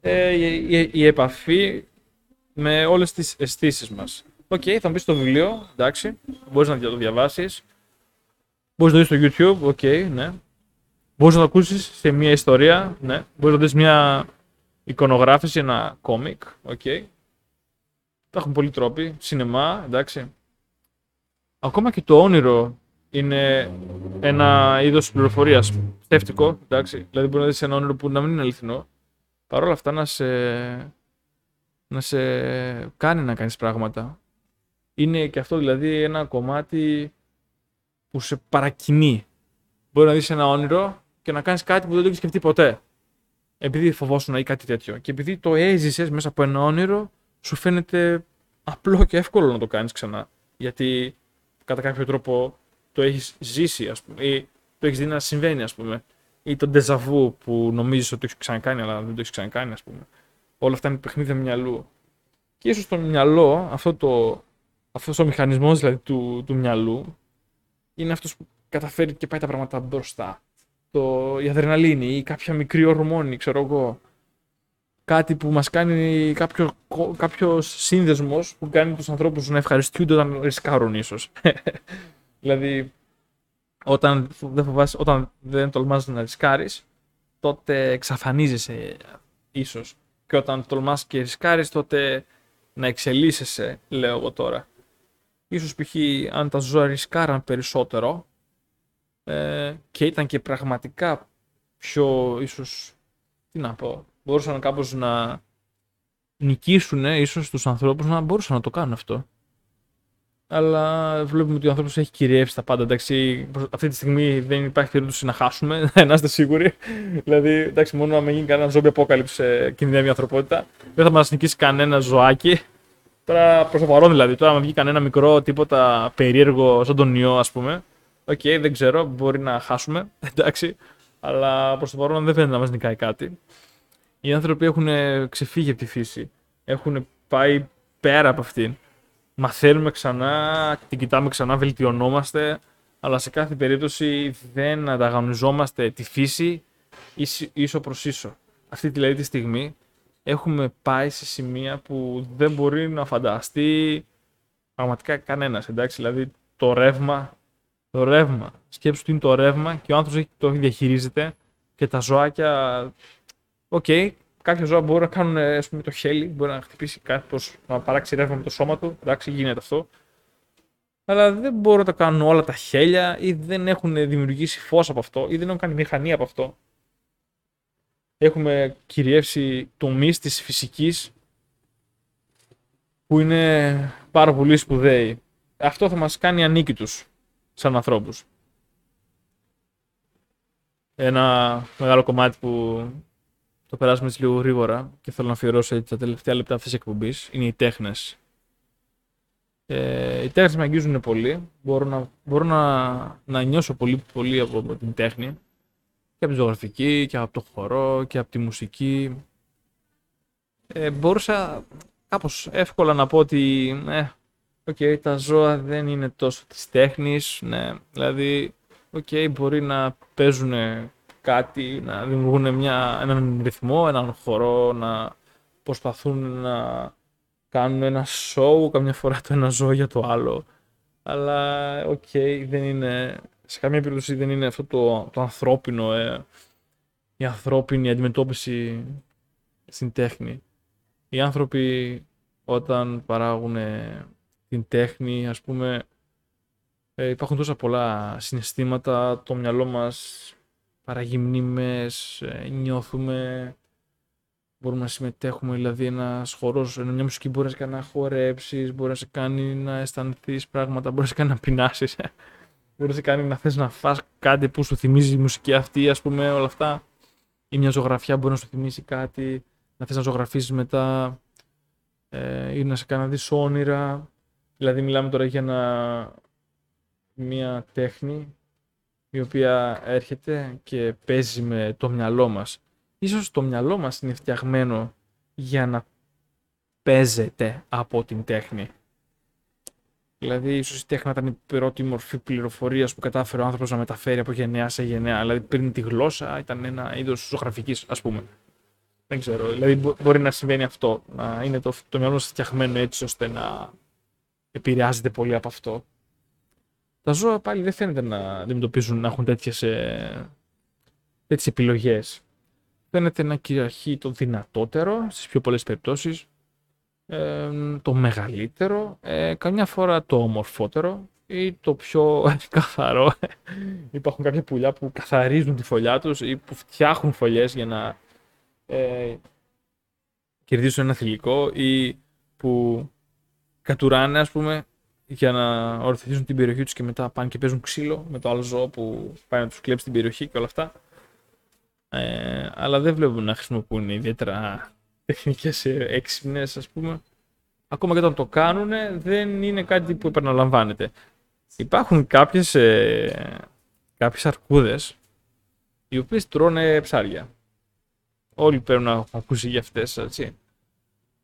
Ε, η, η, επαφή με όλες τις αισθήσεις μας. OK, okay, θα μπεις στο βιβλίο, εντάξει, μπορείς να το διαβάσεις. Μπορείς να το δεις στο YouTube, OK, okay, ναι. Μπορείς να το ακούσεις σε μια ιστορία, ναι. Μπορείς να δεις μια εικονογράφηση, ένα κόμικ, OK. Okay. Υπάρχουν πολλοί τρόποι, σινεμά, εντάξει. Ακόμα και το όνειρο είναι ένα είδος πληροφορίας ψεύτικο. Εντάξει. Δηλαδή, μπορεί να δεις ένα όνειρο που να μην είναι αληθινό. Παρ' όλα αυτά να σε, να σε κάνει να κάνεις πράγματα. Είναι και αυτό δηλαδή ένα κομμάτι που σε παρακινεί. Μπορεί να δεις ένα όνειρο και να κάνεις κάτι που δεν το έχεις σκεφτεί ποτέ. Επειδή φοβόσουν ή κάτι τέτοιο. Και επειδή το έζησες μέσα από ένα όνειρο, σου φαίνεται απλό και εύκολο να το κάνεις ξανά. Γιατί κατά κάποιο τρόπο το έχεις ζήσει, ας πούμε, ή το έχεις δει να συμβαίνει, ας πούμε. Ή το ντεζαβού που νομίζεις ότι το έχεις ξανακάνει, αλλά δεν το έχεις ξανακάνει, ας πούμε. Όλα αυτά είναι παιχνίδια μυαλού. Και ίσως το μυαλό, αυτό το, αυτός ο μηχανισμός δηλαδή του, του μυαλού, είναι αυτός που καταφέρει και πάει τα πράγματα μπροστά. Το, η αδρεναλίνη ή κάποια μικρή ορμόνη, ξέρω εγώ. Κάτι που μας κάνει κάποιο, κάποιος σύνδεσμος που κάνει τους ανθρώπους να ευχαριστούνται όταν ρισκάρουν ίσως. <laughs> Δηλαδή, όταν δεν, φοβάσαι, όταν δεν τολμάς να ρισκάρεις, τότε εξαφανίζεσαι ίσως. Και όταν τολμάς και ρισκάρεις, τότε να εξελίσσεσαι, λέω εγώ τώρα. Ίσως π.χ. αν τα ζώα ρισκάραν περισσότερο ε, και ήταν και πραγματικά πιο, ίσως, τι να πω, μπορούσαν κάπως να νικήσουν ίσως τους ανθρώπους να μπορούσαν να το κάνουν αυτό αλλά βλέπουμε ότι ο άνθρωπος έχει κυριεύσει τα πάντα. Εντάξει, αυτή τη στιγμή δεν υπάρχει περίπτωση να χάσουμε, <laughs> να είστε σίγουροι. δηλαδή, εντάξει, μόνο να μην γίνει κανένα zombie apocalypse ε, κινδυνεύει η ανθρωπότητα. Δεν θα μας νικήσει κανένα ζωάκι. Τώρα προς το παρόν δηλαδή, τώρα αν βγει κανένα μικρό τίποτα περίεργο σαν τον ιό, ας πούμε. OK, okay, δεν ξέρω, μπορεί να χάσουμε. <laughs> Εντάξει, αλλά προς το παρόν δεν φαίνεται να μας νικάει κάτι. Οι άνθρωποι έχουν ξεφύγει από τη φύση. Έχουν πάει πέρα από αυτήν μαθαίνουμε ξανά, την κοιτάμε ξανά, βελτιωνόμαστε, αλλά σε κάθε περίπτωση δεν ανταγωνιζόμαστε τη φύση ίσο προς ίσο. Αυτή δηλαδή τη στιγμή έχουμε πάει σε σημεία που δεν μπορεί να φανταστεί πραγματικά κανένας, εντάξει, δηλαδή το ρεύμα, το ρεύμα, σκέψου τι είναι το ρεύμα και ο άνθρωπος το διαχειρίζεται και τα ζωάκια, OK, okay, κάποια ζώα μπορούν να κάνουν ας πούμε, το χέλι, μπορεί να χτυπήσει κάτι, να παράξει ρεύμα με το σώμα του. Εντάξει, γίνεται αυτό. Αλλά δεν μπορούν να το κάνουν όλα τα χέλια ή δεν έχουν δημιουργήσει φως από αυτό ή δεν έχουν κάνει μηχανή από αυτό. Έχουμε κυριεύσει τομείς της φυσικής που είναι πάρα πολύ σπουδαίοι. Αυτό θα μας κάνει ανίκητους σαν ανθρώπους. Ένα μεγάλο κομμάτι που το περάσουμε έτσι λίγο γρήγορα και θέλω να αφιερώσω έτσι τα τελευταία λεπτά αυτής της εκπομπής είναι οι τέχνες. Ε, οι τέχνες με αγγίζουν πολύ. Μπορώ να, μπορώ να, να νιώσω πολύ, πολύ από, την τέχνη και από τη ζωγραφική και από το χορό και από τη μουσική. Ε, μπορούσα κάπως εύκολα να πω ότι ε, okay, τα ζώα δεν είναι τόσο της τέχνης, ναι, δηλαδή okay, μπορεί να παίζουν κάτι, να δημιουργούν μια, έναν ρυθμό, έναν χορό, να προσπαθούν να κάνουν ένα show, καμιά φορά το ένα ζώο για το άλλο. Αλλά, OK, okay, δεν είναι, σε καμία περίπτωση δεν είναι αυτό το, το ανθρώπινο, ε, η ανθρώπινη αντιμετώπιση στην τέχνη. Οι άνθρωποι όταν παράγουν την τέχνη, ας πούμε, ε, υπάρχουν τόσα πολλά συναισθήματα, το μυαλό μας παραγυμνήμες, ε, νιώθουμε, μπορούμε να συμμετέχουμε, δηλαδή ένας χορός, μια μουσική μπορεί να σε κάνει να χορέψεις, μπορεί να σε κάνει να αισθανθείς πράγματα, μπορεί να σε κάνει να πεινάσεις. μπορεί να σε κάνει να θες να φας κάτι που σου θυμίζει η μουσική αυτή, ας πούμε, όλα αυτά. Ή μια ζωγραφιά μπορεί να σου θυμίσει κάτι, να θες να ζωγραφίσει μετά, ε, ή να σε κάνει να δεις όνειρα. Δηλαδή, μιλάμε τώρα για μια τέχνη η οποία έρχεται και παίζει με το μυαλό μας. Ίσως το μυαλό μας είναι φτιαγμένο για να παίζεται από την τέχνη. Δηλαδή, ίσως η τέχνη ήταν η πρώτη μορφή πληροφορίας που κατάφερε ο άνθρωπος να μεταφέρει από γενναία σε γενναία. Δηλαδή, πριν τη γλώσσα ήταν ένα είδος ζωγραφικής, ας πούμε. Δεν ξέρω. Δηλαδή, μπορεί να συμβαίνει αυτό. Να είναι το, το μυαλό φτιαγμένο έτσι ώστε να επηρεάζεται πολύ από αυτό. Τα ζώα πάλι δεν φαίνεται να αντιμετωπίζουν να έχουν τέτοιες, ε, τέτοιες επιλογές. Φαίνεται να κυριαρχεί το δυνατότερο στις πιο πολλές περιπτώσεις, ε, το μεγαλύτερο, ε, καμιά φορά το ομορφότερο ή το πιο <laughs> καθαρό. Υπάρχουν κάποια πουλιά που καθαρίζουν τη φωλιά τους ή που φτιάχνουν φωλιές για να ε, κερδίσουν ένα θηλυκό ή που κατουράνε ας πούμε για να ορθοποιήσουν την περιοχή τους και μετά πάνε και παίζουν ξύλο με το άλλο ζώο που πάει να τους κλέψει την περιοχή και όλα αυτά. Ε, αλλά δεν βλέπουν να χρησιμοποιούν ιδιαίτερα τεχνικές έξυπνες, ας πούμε. Ακόμα και όταν το κάνουν, δεν είναι κάτι που επαναλαμβάνεται. Υπάρχουν κάποιες, ε, κάποιες αρκούδες οι οποίες τρώνε ψάρια. Όλοι πρέπει να έχουν ακούσει για αυτές, έτσι.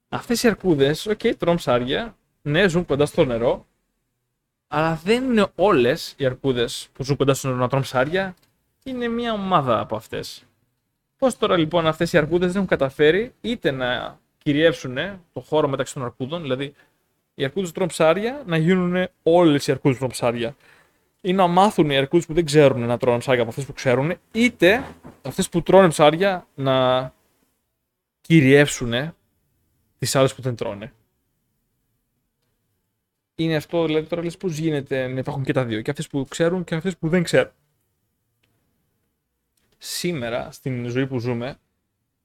Αυτές οι αρκούδες, OK, okay, τρώνε ψάρια, ναι, ζουν κοντά στο νερό, αλλά δεν είναι όλες οι αρκούδες που ζουν κοντά στον να τρώνε ψάρια. Είναι μια ομάδα από αυτές. Πώς τώρα λοιπόν αυτές οι αρκούδες δεν έχουν καταφέρει είτε να κυριεύσουν το χώρο μεταξύ των αρκούδων, δηλαδή οι αρκούδες τρώνε ψάρια να γίνουν όλες οι αρκούδες τρώνε ψάρια. Ή να μάθουν οι αρκούδες που δεν ξέρουν να τρώνε ψάρια από αυτές που ξέρουν, είτε αυτές που τρώνε ψάρια να κυριεύσουν τις άλλες που δεν τρώνε. Είναι αυτό, δηλαδή τώρα λες πώς γίνεται να υπάρχουν και τα δύο. Και αυτές που ξέρουν και αυτές που δεν ξέρουν. Σήμερα, στην ζωή που ζούμε,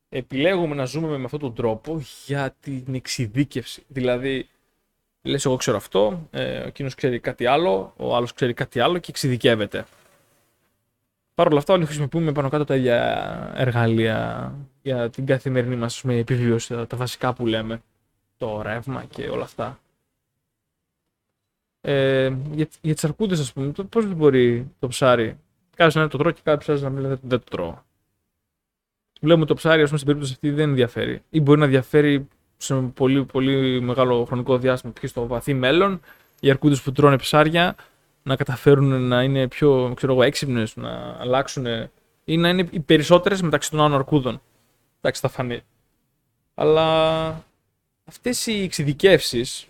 επιλέγουμε να ζούμε με αυτόν τον τρόπο για την εξειδίκευση. Δηλαδή, λες εγώ ξέρω αυτό, ε, ο εκείνος ξέρει κάτι άλλο, ο άλλος ξέρει κάτι άλλο και εξειδικεύεται. Παρ' όλα αυτά, όλοι χρησιμοποιούμε πάνω κάτω τα ίδια εργαλεία για την καθημερινή μας με επιβίωση, τα βασικά που λέμε, το ρεύμα και όλα αυτά. Ε, για, για τις αρκούδες, ας πούμε, πώς μπορεί το ψάρι. Κάποιος να το τρώει και κάποιος να μην λέει δεν το τρώω. Βλέπουμε το ψάρι, ας πούμε, στην περίπτωση αυτή δεν ενδιαφέρει. Ή μπορεί να ενδιαφέρει σε πολύ, πολύ μεγάλο χρονικό διάστημα, π.χ. στο βαθύ μέλλον, οι αρκούδες που τρώνε ψάρια να καταφέρουν να είναι πιο έξυπνες, να αλλάξουν ή να είναι οι περισσότερες μεταξύ των άλλων αρκούδων. Εντάξει, θα φανεί. Αλλά αυτές οι εξειδικεύσεις,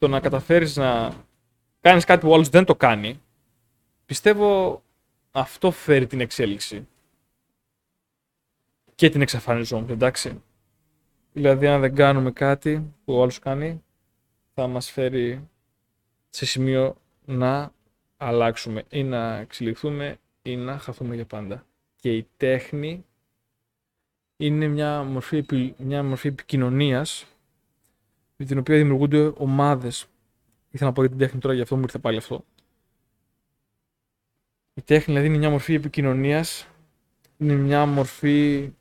το να καταφέρεις να κάνεις κάτι που ο άλλος δεν το κάνει, πιστεύω αυτό φέρει την εξέλιξη. Και την εξαφανιζόμαστε, εντάξει. Δηλαδή, αν δεν κάνουμε κάτι που ο άλλος κάνει, θα μας φέρει σε σημείο να αλλάξουμε ή να εξελιχθούμε ή να χαθούμε για πάντα. Και η τέχνη είναι μια μορφή, μια μορφή επικοινωνίας με την οποία δημιουργούνται ομάδες. Ήθελα να πω για την τέχνη τώρα, γι' αυτό μου ήρθε πάλι αυτό. Η τέχνη δηλαδή είναι μια μορφή επικοινωνίας, είναι μια μορφή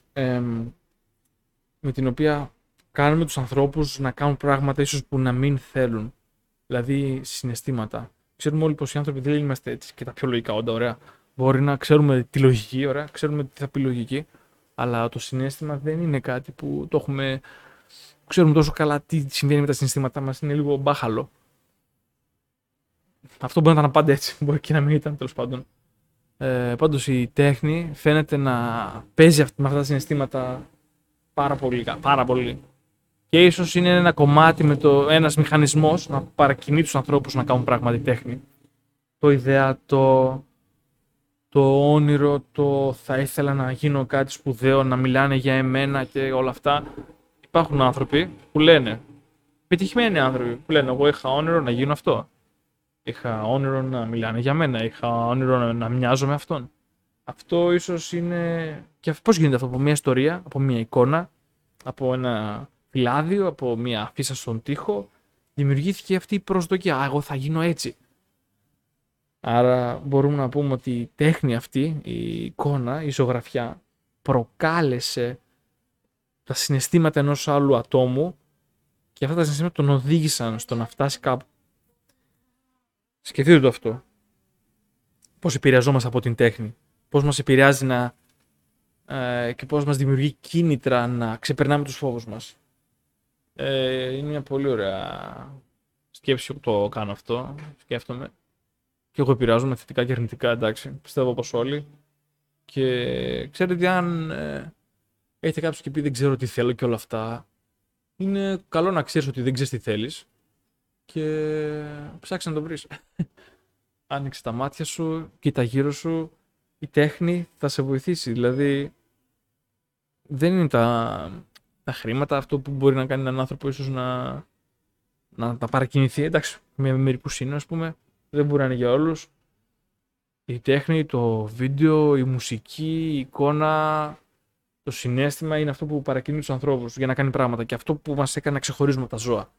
με την οποία κάνουμε τους ανθρώπους να κάνουν πράγματα ίσως που να μην θέλουν. Δηλαδή συναισθήματα. Ξέρουμε όλοι πως οι άνθρωποι δεν είμαστε έτσι και τα πιο λογικά όντα, ωραία. Μπορεί να ξέρουμε τη λογική, ωραία, ξέρουμε τι θα πει λογική, αλλά το συνέστημα δεν είναι κάτι που το έχουμε... Ξέρουμε τόσο καλά τι συμβαίνει με τα συναισθήματά μας, είναι λίγο μπάχαλο. Αυτό μπορεί να ήταν πάντα έτσι, <laughs> μπορεί και να μην ήταν τέλος πάντων. Ε, πάντως η τέχνη φαίνεται να παίζει με αυτά τα συναισθήματα πάρα πολύ. Πάρα πολύ. Και ίσως είναι ένα κομμάτι με το ένας μηχανισμός να παρακινεί τους ανθρώπους να κάνουν πράγματι τέχνη. Το ιδέα, το, το όνειρο, το θα ήθελα να γίνω κάτι σπουδαίο, να μιλάνε για εμένα και όλα αυτά. Υπάρχουν άνθρωποι που λένε, πετυχημένοι άνθρωποι που λένε εγώ είχα όνειρο να γίνω αυτό. Είχα όνειρο να μιλάνε για μένα. Είχα όνειρο να, να μοιάζω με αυτόν. Αυτό ίσως είναι. Και πώς γίνεται αυτό από μια ιστορία, από μια εικόνα, από ένα φυλάδιο, από μια αφίσα στον τοίχο. Δημιουργήθηκε αυτή η προσδοκία. Α, εγώ θα γίνω έτσι. Άρα μπορούμε να πούμε ότι η τέχνη αυτή, η εικόνα, η ζωγραφιά, προκάλεσε τα συναισθήματα ενός άλλου ατόμου και αυτά τα συναισθήματα τον οδήγησαν στο να φτάσει κάπου Σκεφτείτε το αυτό. Πώς επηρεαζόμαστε από την τέχνη. Πώς μας επηρεάζει να, ε, και πώς μας δημιουργεί κίνητρα να ξεπερνάμε τους φόβους μας. Ε, είναι μια πολύ ωραία σκέψη που το κάνω αυτό. Σκέφτομαι. Και εγώ επηρεάζομαι θετικά και αρνητικά, εντάξει. Πιστεύω πως όλοι. Και ξέρετε αν ε, έχετε κάποιος και πει δεν ξέρω τι θέλω και όλα αυτά. Είναι καλό να ξέρεις ότι δεν ξέρεις τι θέλεις και ψάξει να το βρεις. <laughs> Άνοιξε τα μάτια σου, κοίτα γύρω σου, η τέχνη θα σε βοηθήσει. Δηλαδή, δεν είναι τα, τα χρήματα αυτό που μπορεί να κάνει έναν άνθρωπο ίσως να, να τα παρακινηθεί. Εντάξει, με μερικούς είναι, ας πούμε, δεν μπορεί να είναι για όλους. Η τέχνη, το βίντεο, η μουσική, η εικόνα, το συνέστημα είναι αυτό που παρακινεί τους ανθρώπους για να κάνει πράγματα και αυτό που μας έκανε να ξεχωρίζουμε τα ζώα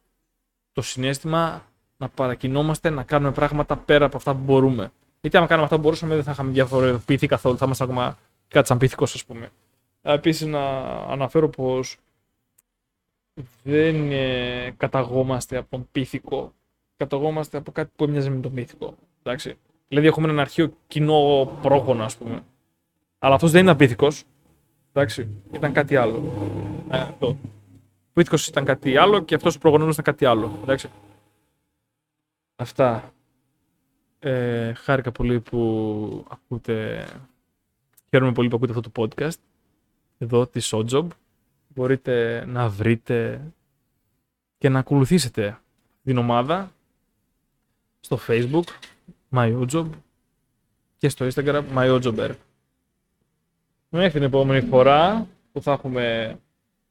το συνέστημα να παρακινόμαστε να κάνουμε πράγματα πέρα από αυτά που μπορούμε. Γιατί άμα κάνουμε αυτά που μπορούσαμε, δεν θα είχαμε διαφοροποιηθεί καθόλου. Θα ήμασταν ακόμα κάτι σαν πίθηκος, ας πούμε. Επίσης, να αναφέρω πως δεν ε, καταγόμαστε από τον πίθηκο. Καταγόμαστε από κάτι που έμοιαζε με τον πίθηκο. Εντάξει. Δηλαδή, έχουμε έναν αρχαίο κοινό πρόγονο, ας πούμε. Αλλά αυτός δεν ήταν πίθηκο. Εντάξει. Ήταν κάτι άλλο. Ε, αυτό. Ο Ήθικος ήταν κάτι άλλο και αυτός ο προγονός ήταν κάτι άλλο. Εντάξει. Αυτά. Ε, χάρηκα πολύ που ακούτε. Χαίρομαι πολύ που ακούτε αυτό το podcast. Εδώ της Sojob. Μπορείτε να βρείτε και να ακολουθήσετε την ομάδα στο Facebook MyOjob και στο Instagram MyOjobber. Μέχρι την επόμενη φορά που θα έχουμε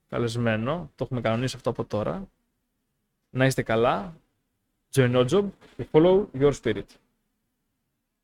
καλεσμένο. Το έχουμε κανονίσει αυτό από τώρα. Να είστε καλά. Join no job. Follow your spirit.